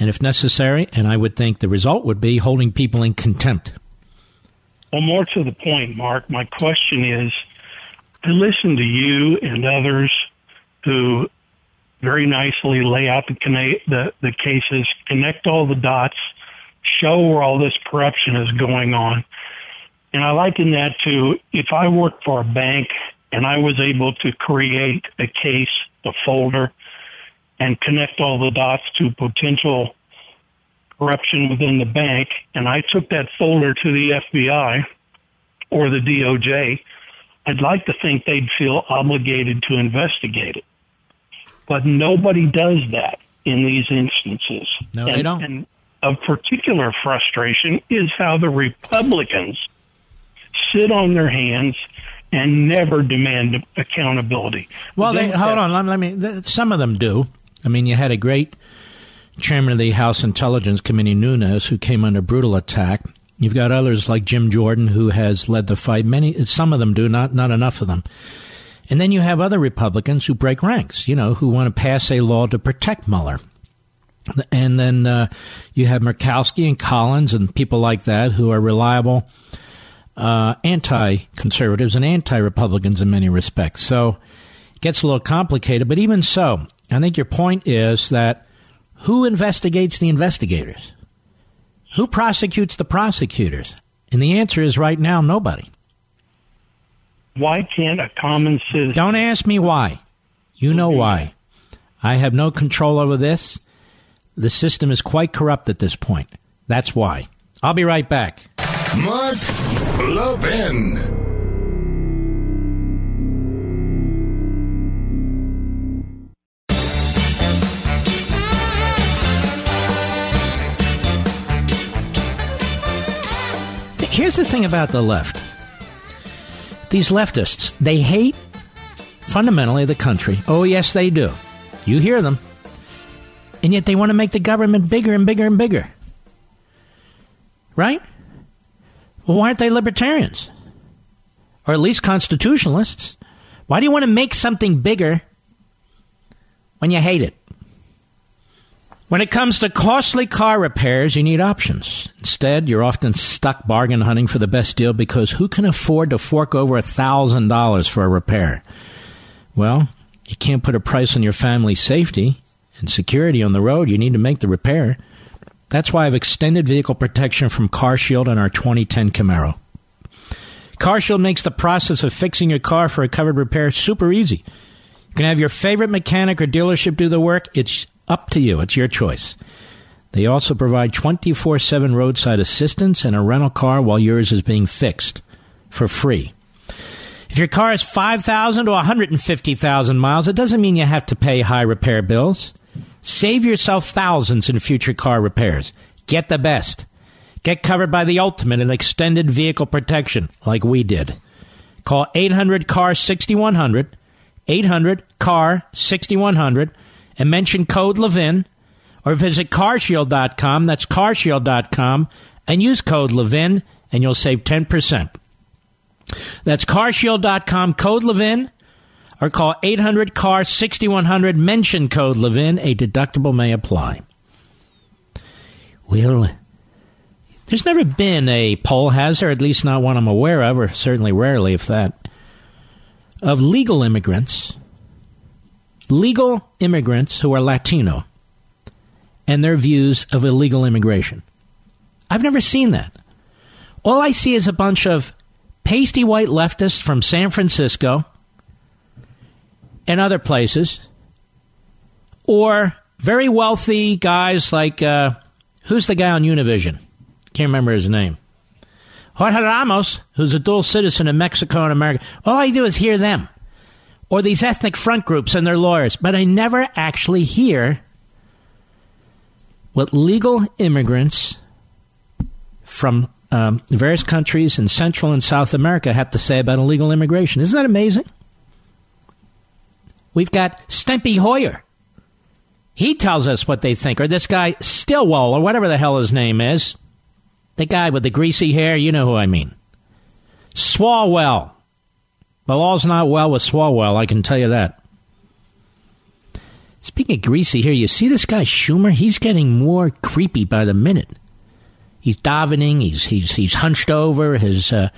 Speaker 1: and if necessary, and I would think the result would be holding people in contempt.
Speaker 19: Well, more to the point, Mark, my question is I listen to you and others who very nicely lay out the, the, the cases, connect all the dots, show where all this corruption is going on. And I liken that to if I worked for a bank and I was able to create a case, a folder, and connect all the dots to potential corruption within the bank, and I took that folder to the FBI or the DOJ, I'd like to think they'd feel obligated to investigate it. But nobody does that in these instances.
Speaker 1: No,
Speaker 19: and,
Speaker 1: they don't.
Speaker 19: And of particular frustration is how the Republicans sit on their hands and never demand accountability.
Speaker 1: Well, they, hold on. Let, let me. th- Some of them do. I mean, you had a great chairman of the House Intelligence Committee, Nunes, who came under brutal attack. You've got others like Jim Jordan, who has led the fight. Many, some of them do, not not enough of them. And then you have other Republicans who break ranks. You know, who want to pass a law to protect Mueller. And then uh, you have Murkowski and Collins and people like that who are reliable uh, anti-conservatives and anti-Republicans in many respects. So it gets a little complicated. But even so, I think your point is that who investigates the investigators? Who prosecutes the prosecutors? And the answer is right now nobody.
Speaker 19: Why can't a common citizen?
Speaker 1: Don't ask me why. You know why. I have no control over this. The system is quite corrupt at this point. That's why. I'll be right back.
Speaker 8: Mark Levin.
Speaker 1: Here's the thing about the left. These leftists, they hate fundamentally the country. Oh, yes, they do. You hear them. And yet they want to make the government bigger and bigger and bigger. Right? Well, why aren't they libertarians? Or at least constitutionalists? Why do you want to make something bigger when you hate it? When it comes to costly car repairs, you need options. Instead, you're often stuck bargain hunting for the best deal because who can afford to fork over $1,000 for a repair? Well, you can't put a price on your family's safety and security on the road. You need to make the repair. That's why I've extended vehicle protection from CarShield on our 2010 Camaro. CarShield makes the process of fixing your car for a covered repair super easy. You can have your favorite mechanic or dealership do the work. It's up to you. It's your choice. They also provide 24 7 roadside assistance and a rental car while yours is being fixed for free. If your car is 5,000 to 150,000 miles, it doesn't mean you have to pay high repair bills. Save yourself thousands in future car repairs. Get the best. Get covered by the ultimate in extended vehicle protection, like we did. Call 800 CAR 6100, 800 CAR 6100, and mention code Levin, or visit carshield.com, that's carshield.com, and use code Levin, and you'll save 10%. That's carshield.com, code Levin, or call 800 CAR 6100, mention code Levin, a deductible may apply. Well, there's never been a poll, has there? At least not one I'm aware of, or certainly rarely, if that, of legal immigrants, legal immigrants who are Latino, and their views of illegal immigration. I've never seen that. All I see is a bunch of pasty white leftists from San Francisco and other places, or very wealthy guys like uh, who's the guy on Univision? Can't remember his name. Jorge Ramos, who's a dual citizen of Mexico and America. All I do is hear them, or these ethnic front groups and their lawyers, but I never actually hear what legal immigrants from um, various countries in Central and South America have to say about illegal immigration. Isn't that amazing? We've got Steny Hoyer. He tells us what they think. Or this guy Stillwell, or whatever the hell his name is. The guy with the greasy hair, you know who I mean. Swalwell. Well, all's not well with Swalwell, I can tell you that. Speaking of greasy hair, you see this guy Schumer? He's getting more creepy by the minute. He's davening. He's he's he's hunched over. His uh,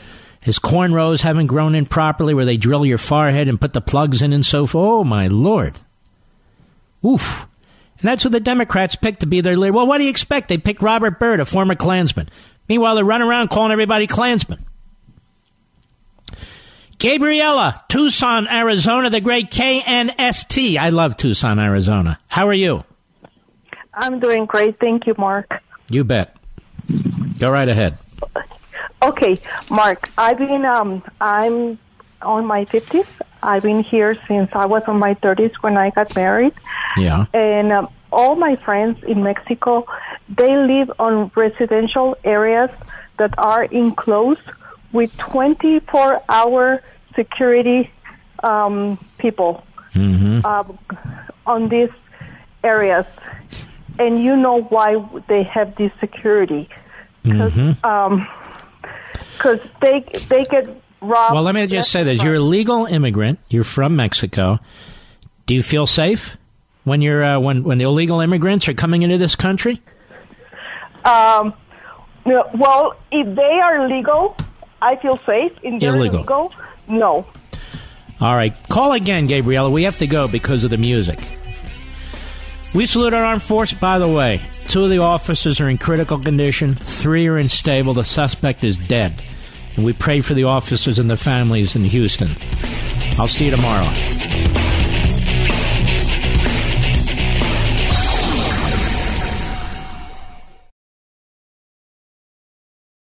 Speaker 1: his cornrows haven't grown in properly, where they drill your forehead and put the plugs in and so forth. Oh my lord! Oof! And that's what the Democrats picked to be their leader. Well, what do you expect? They picked Robert Byrd, a former Klansman. Meanwhile, they're running around calling everybody Klansman. Gabriella, Tucson, Arizona, the great KNST. I love Tucson, Arizona. How are you?
Speaker 20: I'm doing great. Thank you, Mark.
Speaker 1: You bet. Go right ahead.
Speaker 20: Okay, Mark, I've been, um, I'm on my 50s. I've been here since I was on my 30s when I got married.
Speaker 1: Yeah.
Speaker 20: And um, all my friends in Mexico, they live on residential areas that are enclosed with 24 hour security um, people
Speaker 1: Mm-hmm.
Speaker 20: um, on these areas. And you know why they have this security.
Speaker 1: Mm-hmm.
Speaker 20: Um 'cause they, they get robbed.
Speaker 1: Well, let me just say this: you're a legal immigrant. You're from Mexico. Do you feel safe when you're uh, when when the illegal immigrants are coming into this country?
Speaker 20: Um, no, well, if they are legal, I feel safe. If they're
Speaker 1: Illegal.
Speaker 20: illegal, no.
Speaker 1: All right, call again, Gabriella. We have to go because of the music. We salute our armed force. By the way, two of the officers are in critical condition. Three are in stable. The suspect is dead. And we pray for the officers and the families in Houston. I'll see you tomorrow.